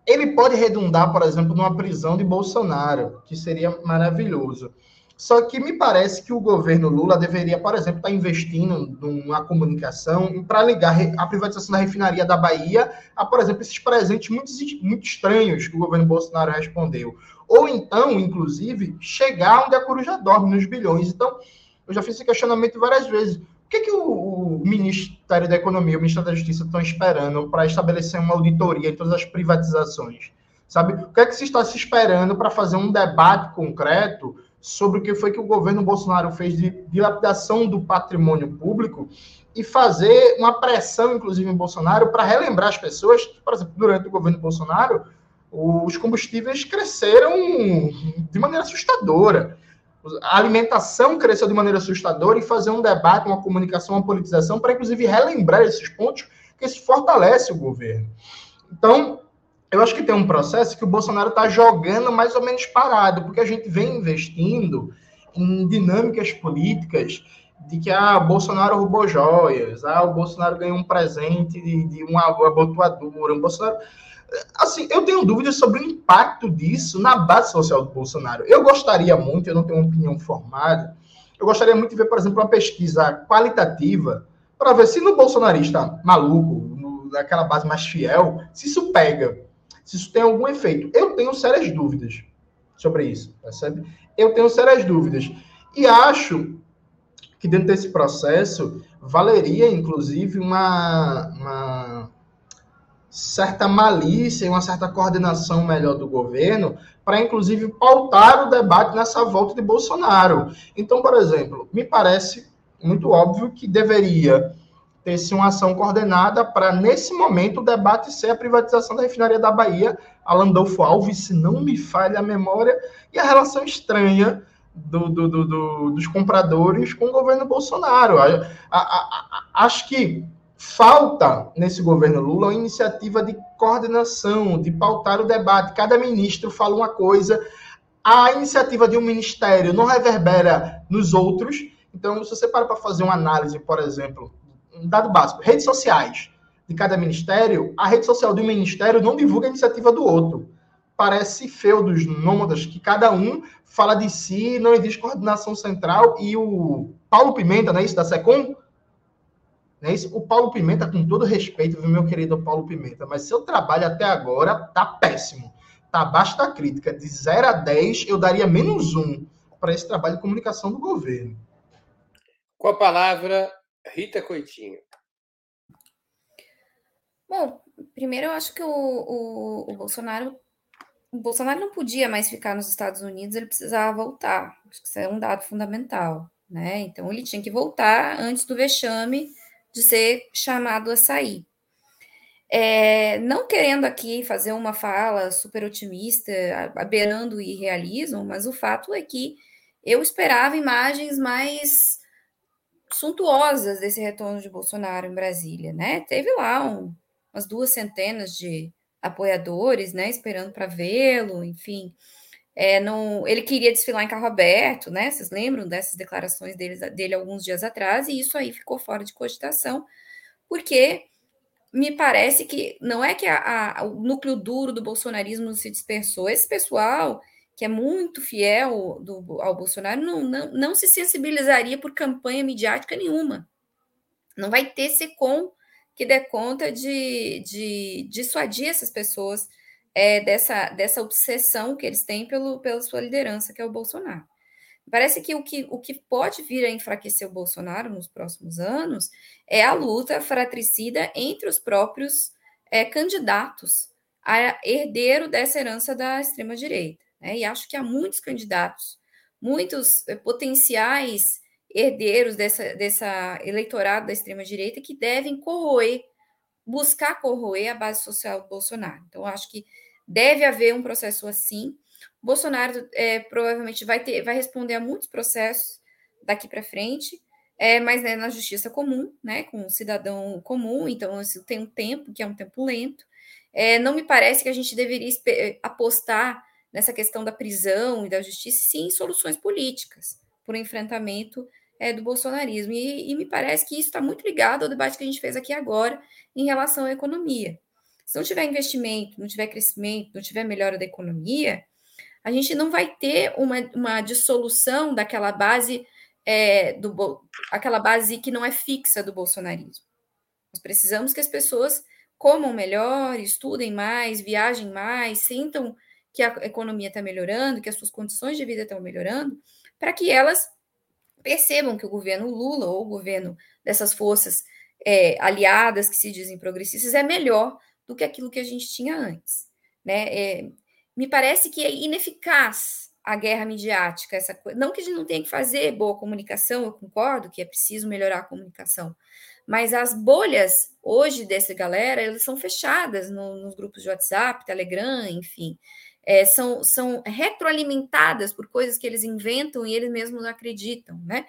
ele pode redundar, por exemplo, numa prisão de Bolsonaro, que seria maravilhoso. Só que me parece que o governo Lula deveria, por exemplo, estar tá investindo numa comunicação para ligar a privatização da refinaria da Bahia a, por exemplo, esses presentes muito, muito estranhos que o governo Bolsonaro respondeu. Ou então, inclusive, chegar onde a coruja dorme, nos bilhões. Então, eu já fiz esse questionamento várias vezes. O que, que o, o Ministério da Economia e o Ministério da Justiça estão esperando para estabelecer uma auditoria em todas as privatizações? Sabe? O que é que se está se esperando para fazer um debate concreto sobre o que foi que o governo Bolsonaro fez de dilapidação do patrimônio público e fazer uma pressão, inclusive, em Bolsonaro, para relembrar as pessoas por exemplo, durante o governo Bolsonaro, os combustíveis cresceram de maneira assustadora. A alimentação cresceu de maneira assustadora e fazer um debate, uma comunicação, uma politização para, inclusive, relembrar esses pontos, que isso fortalece o governo. Então, eu acho que tem um processo que o Bolsonaro está jogando mais ou menos parado, porque a gente vem investindo em dinâmicas políticas de que ah, Bolsonaro roubou joias, ah, o Bolsonaro ganhou um presente de, de uma abotoadura, o Bolsonaro... Assim, eu tenho dúvidas sobre o impacto disso na base social do Bolsonaro. Eu gostaria muito, eu não tenho uma opinião formada, eu gostaria muito de ver, por exemplo, uma pesquisa qualitativa para ver se no bolsonarista maluco, no, naquela base mais fiel, se isso pega se isso tem algum efeito. Eu tenho sérias dúvidas sobre isso, percebe? Eu tenho sérias dúvidas. E acho que dentro desse processo valeria, inclusive, uma, uma certa malícia e uma certa coordenação melhor do governo para, inclusive, pautar o debate nessa volta de Bolsonaro. Então, por exemplo, me parece muito óbvio que deveria ter-se uma ação coordenada para, nesse momento, o debate ser a privatização da refinaria da Bahia, a Landolfo Alves, se não me falha a memória, e a relação estranha do, do, do, dos compradores com o governo Bolsonaro. A, a, a, acho que falta nesse governo Lula uma iniciativa de coordenação, de pautar o debate. Cada ministro fala uma coisa, a iniciativa de um ministério não reverbera nos outros. Então, se você para para fazer uma análise, por exemplo, um dado básico, redes sociais de cada ministério, a rede social do ministério não divulga a iniciativa do outro. Parece feudos nômadas que cada um fala de si, não existe coordenação central e o Paulo Pimenta, não é isso, da SECOM? Não é isso? O Paulo Pimenta, com todo respeito, meu querido Paulo Pimenta, mas seu trabalho até agora tá péssimo. Tá abaixo da crítica. De 0 a 10, eu daria menos um para esse trabalho de comunicação do governo. Com a palavra, Rita Coitinho. Bom, primeiro eu acho que o, o, o Bolsonaro o Bolsonaro não podia mais ficar nos Estados Unidos, ele precisava voltar. Acho que isso é um dado fundamental, né? Então ele tinha que voltar antes do vexame de ser chamado a sair. É, não querendo aqui fazer uma fala super otimista, beirando o irrealismo, mas o fato é que eu esperava imagens mais suntuosas desse retorno de Bolsonaro em Brasília, né? Teve lá um, umas duas centenas de apoiadores, né, esperando para vê-lo, enfim. É, não, ele queria desfilar em carro aberto, né? Vocês lembram dessas declarações dele, dele alguns dias atrás, e isso aí ficou fora de cogitação, porque me parece que não é que a, a, o núcleo duro do bolsonarismo se dispersou. Esse pessoal que é muito fiel do, ao Bolsonaro não, não, não se sensibilizaria por campanha midiática nenhuma. Não vai ter SECOM que dê conta de, de dissuadir essas pessoas é, dessa, dessa obsessão que eles têm pelo, pela sua liderança, que é o Bolsonaro. Parece que o, que o que pode vir a enfraquecer o Bolsonaro nos próximos anos é a luta fratricida entre os próprios é, candidatos a herdeiro dessa herança da extrema-direita. Né? E acho que há muitos candidatos, muitos é, potenciais herdeiros dessa, dessa eleitorado da extrema-direita que devem corroer, buscar corroer a base social do Bolsonaro. Então, acho que deve haver um processo assim. Bolsonaro é, provavelmente vai ter, vai responder a muitos processos daqui para frente, é, mas né, na justiça comum, né, com um cidadão comum, então isso tem um tempo, que é um tempo lento. É, não me parece que a gente deveria apostar nessa questão da prisão e da justiça, sim, soluções políticas, por enfrentamento é, do bolsonarismo. E, e, me parece que isso está muito ligado ao debate que a gente fez aqui agora em relação à economia. Se não tiver investimento, não tiver crescimento, não tiver melhora da economia, a gente não vai ter uma, uma dissolução daquela base é, do aquela base que não é fixa do bolsonarismo. Nós precisamos que as pessoas comam melhor, estudem mais, viajem mais, sintam que a economia está melhorando, que as suas condições de vida estão melhorando, para que elas percebam que o governo Lula ou o governo dessas forças é, aliadas que se dizem progressistas é melhor do que aquilo que a gente tinha antes. Né? É, me parece que é ineficaz a guerra midiática, essa coisa. Não que a gente não tenha que fazer boa comunicação, eu concordo que é preciso melhorar a comunicação, mas as bolhas hoje dessa galera, elas são fechadas no, nos grupos de WhatsApp, Telegram, enfim. É, são, são retroalimentadas por coisas que eles inventam e eles mesmos acreditam, né?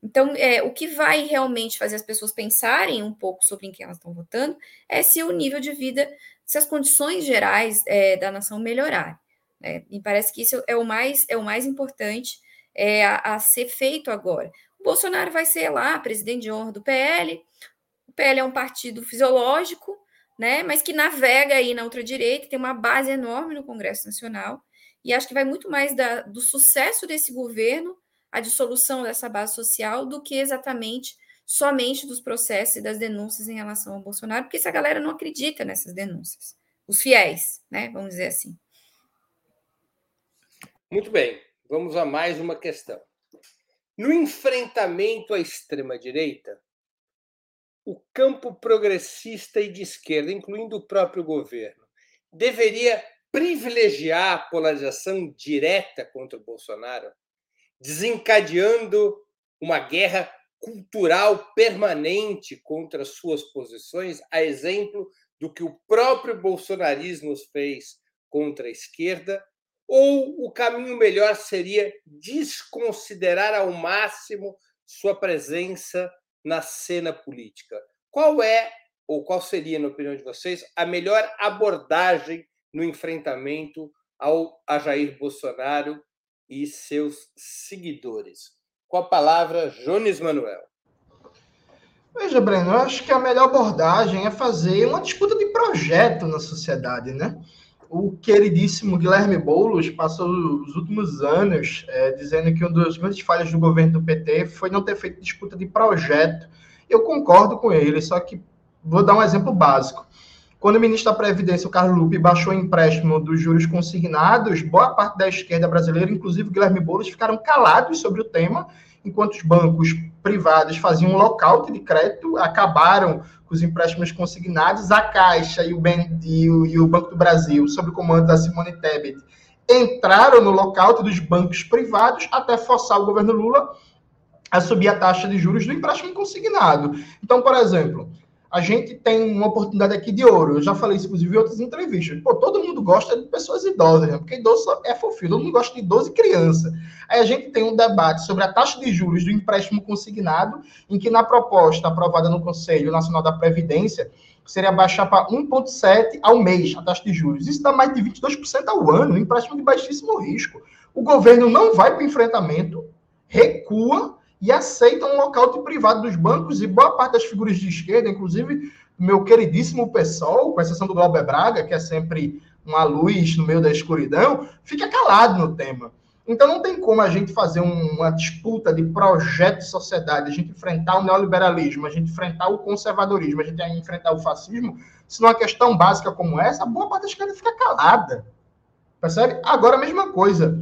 Então, é, o que vai realmente fazer as pessoas pensarem um pouco sobre em quem elas estão votando é se o nível de vida, se as condições gerais é, da nação melhorarem. Né? Me parece que isso é o mais, é o mais importante é, a, a, ser feito agora. O Bolsonaro vai ser lá presidente de honra do PL. O PL é um partido fisiológico, né? mas que navega aí na ultradireita, tem uma base enorme no Congresso Nacional. E acho que vai muito mais da, do sucesso desse governo a dissolução dessa base social do que exatamente somente dos processos e das denúncias em relação ao Bolsonaro, porque essa galera não acredita nessas denúncias. Os fiéis, né? Vamos dizer assim. Muito bem, vamos a mais uma questão. No enfrentamento à extrema-direita, o campo progressista e de esquerda, incluindo o próprio governo, deveria privilegiar a polarização direta contra o Bolsonaro desencadeando uma guerra cultural permanente contra suas posições, a exemplo do que o próprio bolsonarismo fez contra a esquerda, ou o caminho melhor seria desconsiderar ao máximo sua presença na cena política? Qual é, ou qual seria, na opinião de vocês, a melhor abordagem no enfrentamento ao a Jair Bolsonaro e seus seguidores. Com a palavra, Jones Manuel. Veja, Breno, eu acho que a melhor abordagem é fazer uma disputa de projeto na sociedade, né? O queridíssimo Guilherme Boulos passou os últimos anos é, dizendo que uma das grandes falhas do governo do PT foi não ter feito disputa de projeto. Eu concordo com ele, só que vou dar um exemplo básico. Quando o ministro da Previdência, o Carlos Lupe, baixou o empréstimo dos juros consignados, boa parte da esquerda brasileira, inclusive Guilherme Boulos, ficaram calados sobre o tema enquanto os bancos privados faziam um lockout de crédito, acabaram com os empréstimos consignados, a Caixa e o, ben, e o, e o Banco do Brasil, sob o comando da Simone Tebet, entraram no lockout dos bancos privados até forçar o governo Lula a subir a taxa de juros do empréstimo consignado. Então, por exemplo, a gente tem uma oportunidade aqui de ouro. Eu já falei isso, inclusive, em outras entrevistas. Pô, todo mundo gosta de pessoas idosas, né? porque idoso é fofinho, todo mundo gosta de idoso e criança. Aí a gente tem um debate sobre a taxa de juros do empréstimo consignado, em que na proposta aprovada no Conselho Nacional da Previdência, seria baixar para 1,7% ao mês a taxa de juros. Isso dá mais de 22% ao ano, um empréstimo de baixíssimo risco. O governo não vai para o enfrentamento, recua e aceita um local privado dos bancos e boa parte das figuras de esquerda, inclusive meu queridíssimo PSOL, com exceção do Glauber Braga, que é sempre uma luz no meio da escuridão, fica calado no tema. Então não tem como a gente fazer uma disputa de projeto de sociedade, a gente enfrentar o neoliberalismo, a gente enfrentar o conservadorismo, a gente enfrentar o fascismo, se numa questão básica como essa, boa parte da esquerda fica calada. Percebe? Agora a mesma coisa.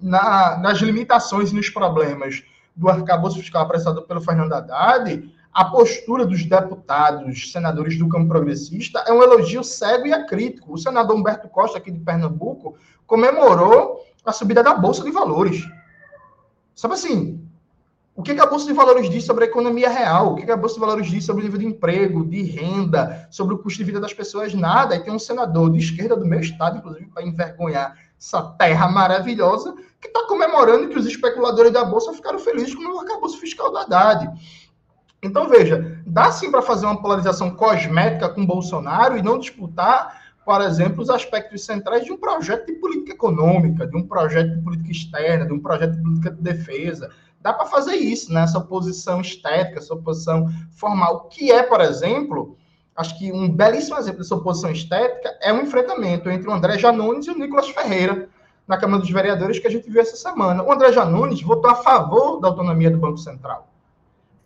Na, nas limitações e nos problemas do arcabouço fiscal apresentado pelo Fernando Haddad, a postura dos deputados, senadores do campo progressista é um elogio cego e acrítico. O senador Humberto Costa, aqui de Pernambuco, comemorou a subida da Bolsa de Valores. Sabe assim, o que, a Bolsa de Valores diz sobre a economia real? O que, a Bolsa de Valores diz sobre o nível de emprego, de renda, sobre o custo de vida das pessoas? Nada. E tem um senador de esquerda do meu estado, inclusive, para envergonhar essa terra maravilhosa, que está comemorando que os especuladores da Bolsa ficaram felizes com o arcabouço fiscal do Haddad. Então, veja, dá sim para fazer uma polarização cosmética com Bolsonaro e não disputar, por exemplo, os aspectos centrais de um projeto de política econômica, de um projeto de política externa, de um projeto de política de defesa. Dá para fazer isso, né? essa oposição estética, essa oposição formal, que é, por exemplo, acho que um belíssimo exemplo dessa oposição estética é um enfrentamento entre o André Janones e o Nicolas Ferreira na Câmara dos Vereadores que a gente viu essa semana. O André Janones votou a favor da autonomia do Banco Central.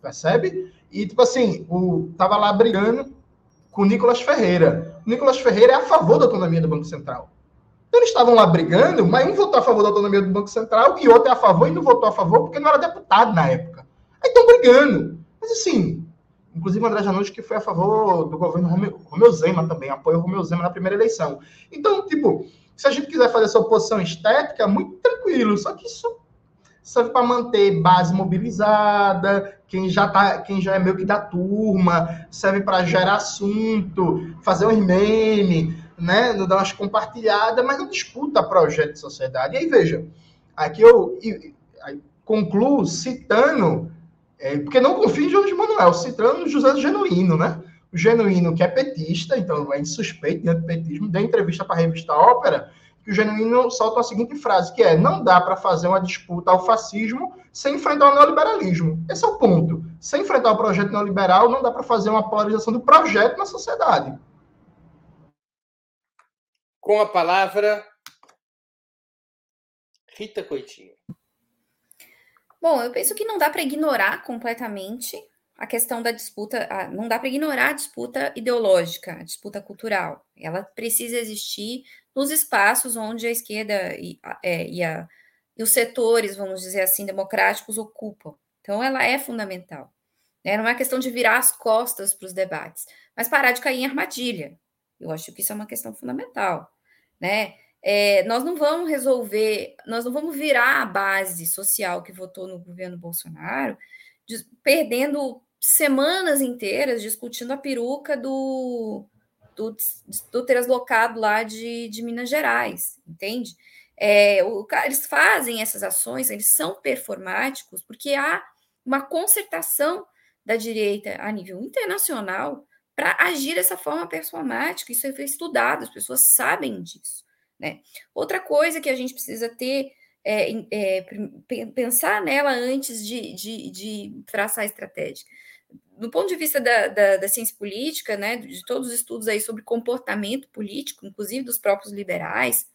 Percebe? E, tipo assim, o, tava lá brigando com o Nicolas Ferreira. O Nicolas Ferreira é a favor da autonomia do Banco Central. Então, eles estavam lá brigando, mas um votou a favor da autonomia do Banco Central e outro é a favor e não votou a favor porque não era deputado na época. Aí estão brigando. Mas, assim, Inclusive, André Janus, que foi a favor do governo Romeu, Romeu Zema também, apoiou Romeu Zema na primeira eleição. Então, tipo, se a gente quiser fazer essa oposição estética, é muito tranquilo, só que isso serve para manter base mobilizada, quem já tá, quem já é meio que da turma, serve para gerar assunto, fazer um meme, né, dar umas compartilhadas, mas não disputa projeto de sociedade. E aí veja, aqui eu, eu, eu concluo citando é, porque não confio em Jones Manuel, citando José Genuíno, né? O Genuíno, que é petista, então é insuspeito de petismo, deu entrevista para a revista Ópera, que o Genuíno solta a seguinte frase, que é, não dá para fazer uma disputa ao fascismo sem enfrentar o neoliberalismo. Esse é o ponto. Sem enfrentar o projeto neoliberal, não dá para fazer uma polarização do projeto na sociedade. Com a palavra, Rita Coitinho. Bom, eu penso que não dá para ignorar completamente a questão da disputa, não dá para ignorar a disputa ideológica, a disputa cultural. Ela precisa existir nos espaços onde a esquerda e, é, e, a, e os setores, vamos dizer assim, democráticos ocupam. Então, ela é fundamental. Né? Não é questão de virar as costas para os debates, mas parar de cair em armadilha. Eu acho que isso é uma questão fundamental. Né? É, nós não vamos resolver, nós não vamos virar a base social que votou no governo Bolsonaro, de, perdendo semanas inteiras discutindo a peruca do, do, do translocado lá de, de Minas Gerais, entende? É, o, eles fazem essas ações, eles são performáticos, porque há uma concertação da direita a nível internacional para agir dessa forma performática. Isso foi estudado, as pessoas sabem disso. Né? Outra coisa que a gente precisa ter é, é, pensar nela antes de, de, de traçar a estratégia. Do ponto de vista da, da, da, ciência política, né, de todos os estudos aí sobre comportamento político, inclusive dos próprios liberais,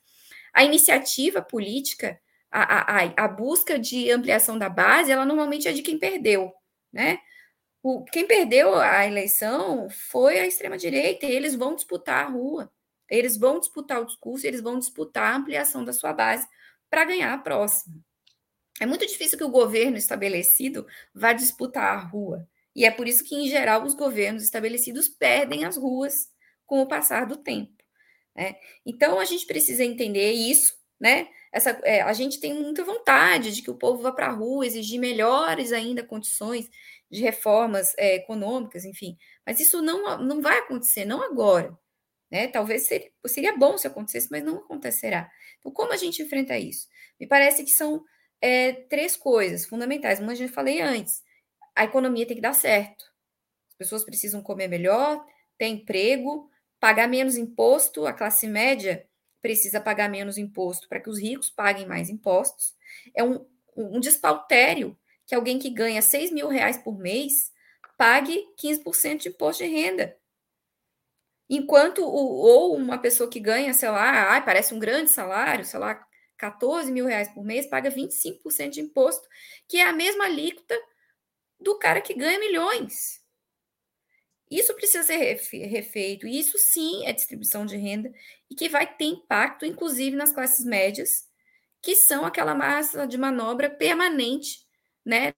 a iniciativa política, a, a, a busca de ampliação da base, ela normalmente é de quem perdeu, né? O, quem perdeu a eleição foi a extrema-direita, e eles vão disputar a rua. Eles vão disputar o discurso, eles vão disputar a ampliação da sua base para ganhar a próxima. É muito difícil que o governo estabelecido vá disputar a rua. E é por isso que, em geral, os governos estabelecidos perdem as ruas com o passar do tempo. Né? Então, a gente precisa entender isso, né? Essa, é, a gente tem muita vontade de que o povo vá para a rua, exigir melhores ainda condições de reformas é, econômicas, enfim. Mas isso não, não vai acontecer, não agora. Né? Talvez seria, seria bom se acontecesse, mas não acontecerá. Então, como a gente enfrenta isso? Me parece que são é, três coisas fundamentais. Eu já falei antes, a economia tem que dar certo. As pessoas precisam comer melhor, ter emprego, pagar menos imposto, a classe média precisa pagar menos imposto para que os ricos paguem mais impostos. É um, um despautério que alguém que ganha 6 mil reais por mês pague 15% de imposto de renda. Enquanto o, ou uma pessoa que ganha, sei lá, ai, parece um grande salário, sei lá, 14 mil reais por mês, paga 25% de imposto, que é a mesma alíquota do cara que ganha milhões. Isso precisa ser refeito, isso sim é distribuição de renda, e que vai ter impacto, inclusive, nas classes médias, que são aquela massa de manobra permanente, né,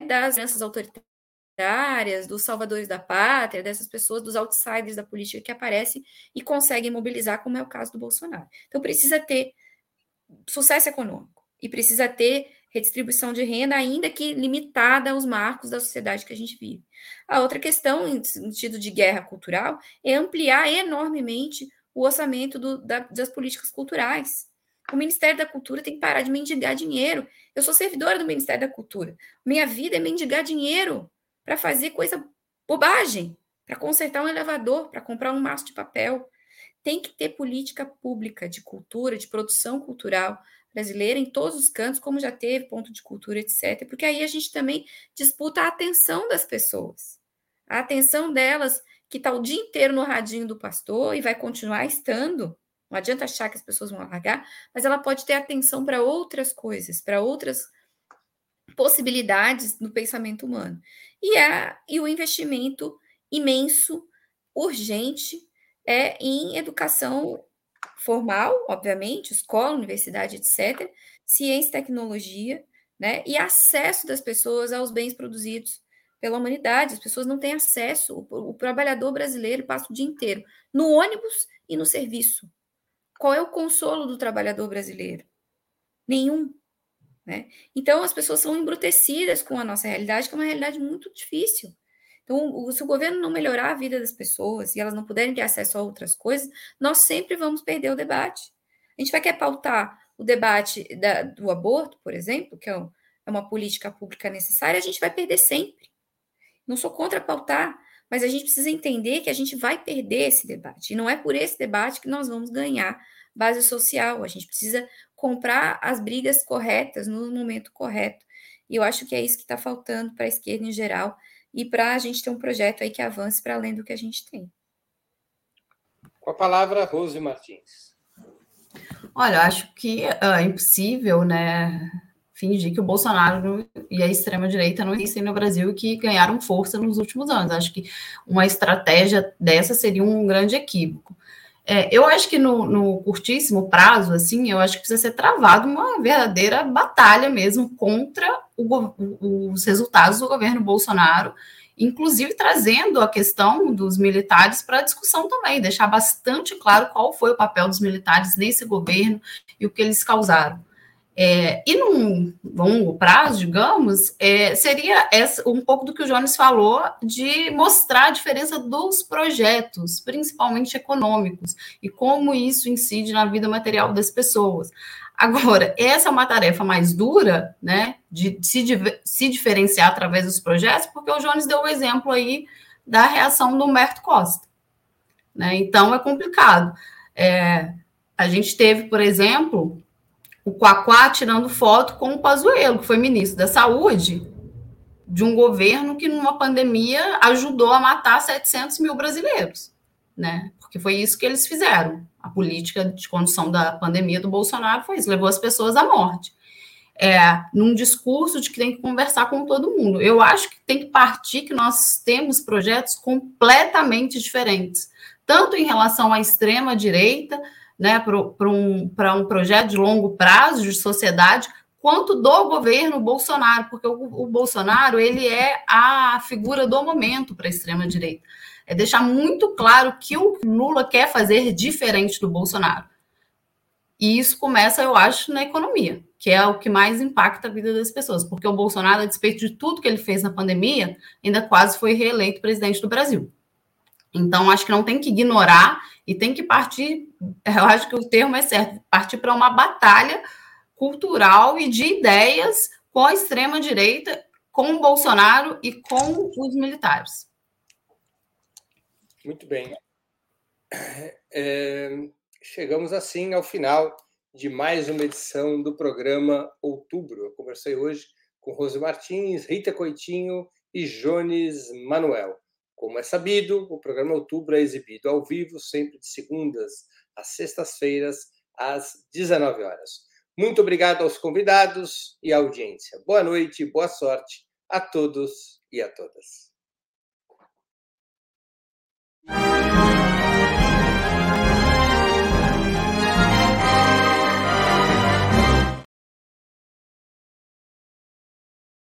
das alianças autoritárias, dos salvadores da pátria, dessas pessoas, dos outsiders da política que aparecem e conseguem mobilizar, como é o caso do Bolsonaro. Então, precisa ter sucesso econômico e precisa ter redistribuição de renda, ainda que limitada aos marcos da sociedade que a gente vive. A outra questão, em sentido de guerra cultural, é ampliar enormemente o orçamento do, da, das políticas culturais. O Ministério da Cultura tem que parar de mendigar dinheiro. Eu sou servidora do Ministério da Cultura. Minha vida é mendigar dinheiro para fazer coisa bobagem, para consertar um elevador, para comprar um maço de papel. Tem que ter política pública de cultura, de produção cultural, brasileira em todos os cantos, como já teve ponto de cultura, etc. Porque aí a gente também disputa a atenção das pessoas. A atenção delas, que está o dia inteiro no radinho do pastor e vai continuar estando. Não adianta achar que as pessoas vão largar, mas ela pode ter atenção para outras coisas, para outras possibilidades no pensamento humano. E, a, e o investimento imenso, urgente, é em educação formal, obviamente, escola, universidade, etc., ciência e tecnologia, né, e acesso das pessoas aos bens produzidos pela humanidade. As pessoas não têm acesso. O, o, trabalhador brasileiro passa o dia inteiro no ônibus e no serviço. Qual é o consolo do trabalhador brasileiro? Nenhum. Né? Então, as pessoas são embrutecidas com a nossa realidade, que é uma realidade muito difícil. Então, se o governo não melhorar a vida das pessoas e elas não puderem ter acesso a outras coisas, nós sempre vamos perder o debate. A gente vai querer pautar o debate da, do aborto, por exemplo, que é, um, é uma política pública necessária, a gente vai perder sempre. Não sou contra pautar, mas a gente precisa entender que a gente vai perder esse debate. E não é por esse debate que nós vamos ganhar base social. A gente precisa comprar as brigas corretas no momento correto. E eu acho que é isso que está faltando para a esquerda em geral e para a gente ter um projeto aí que avance para além do que a gente tem. Com a palavra, Rose Martins. Olha, acho que é impossível, né, fingir que o Bolsonaro e a extrema-direita não existem no Brasil e que ganharam força nos últimos anos. Acho que uma estratégia dessa seria um grande equívoco. É, eu acho que no, no, curtíssimo prazo, assim, eu acho que precisa ser travado uma verdadeira batalha mesmo contra o, os resultados do governo Bolsonaro, inclusive trazendo a questão dos militares para a discussão também, deixar bastante claro qual foi o papel dos militares nesse governo e o que eles causaram. É, e num longo prazo, digamos, é, seria essa, um pouco do que o Jones falou de mostrar a diferença dos projetos, principalmente econômicos, e como isso incide na vida material das pessoas. Agora, essa é uma tarefa mais dura, né, de se, se diferenciar através dos projetos, porque o Jones deu o exemplo aí da reação do Humberto Costa. Né? Então, é complicado. É, a gente teve, por exemplo, o Quaquá tirando foto com o Pazuello, que foi ministro da Saúde de um governo que, numa pandemia, ajudou a matar 700 mil brasileiros, né? Porque foi isso que eles fizeram. A política de condução da pandemia do Bolsonaro foi isso, levou as pessoas à morte. É, num discurso de que tem que conversar com todo mundo. Eu acho que tem que partir que nós temos projetos completamente diferentes, tanto em relação à extrema direita, né, para um, um projeto de longo prazo de sociedade, quanto do governo Bolsonaro, porque o, o Bolsonaro ele é a figura do momento para a extrema direita. É deixar muito claro que o Lula quer fazer diferente do Bolsonaro. E isso começa, eu acho, na economia, que é o que mais impacta a vida das pessoas, porque o Bolsonaro, a despeito de tudo que ele fez na pandemia, ainda quase foi reeleito presidente do Brasil. Então, acho que não tem que ignorar e tem que partir, <laughs> eu acho que o termo é certo, partir para uma batalha cultural e de ideias com a extrema-direita, com o Bolsonaro e com os militares. Muito bem. É, chegamos assim ao final de mais uma edição do programa Outubro. Eu conversei hoje com Rose Martins, Rita Coitinho e Jones Manuel. Como é sabido, o programa Outubro é exibido ao vivo sempre de segundas às sextas-feiras às 19 horas. Muito obrigado aos convidados e à audiência. Boa noite boa sorte a todos e a todas.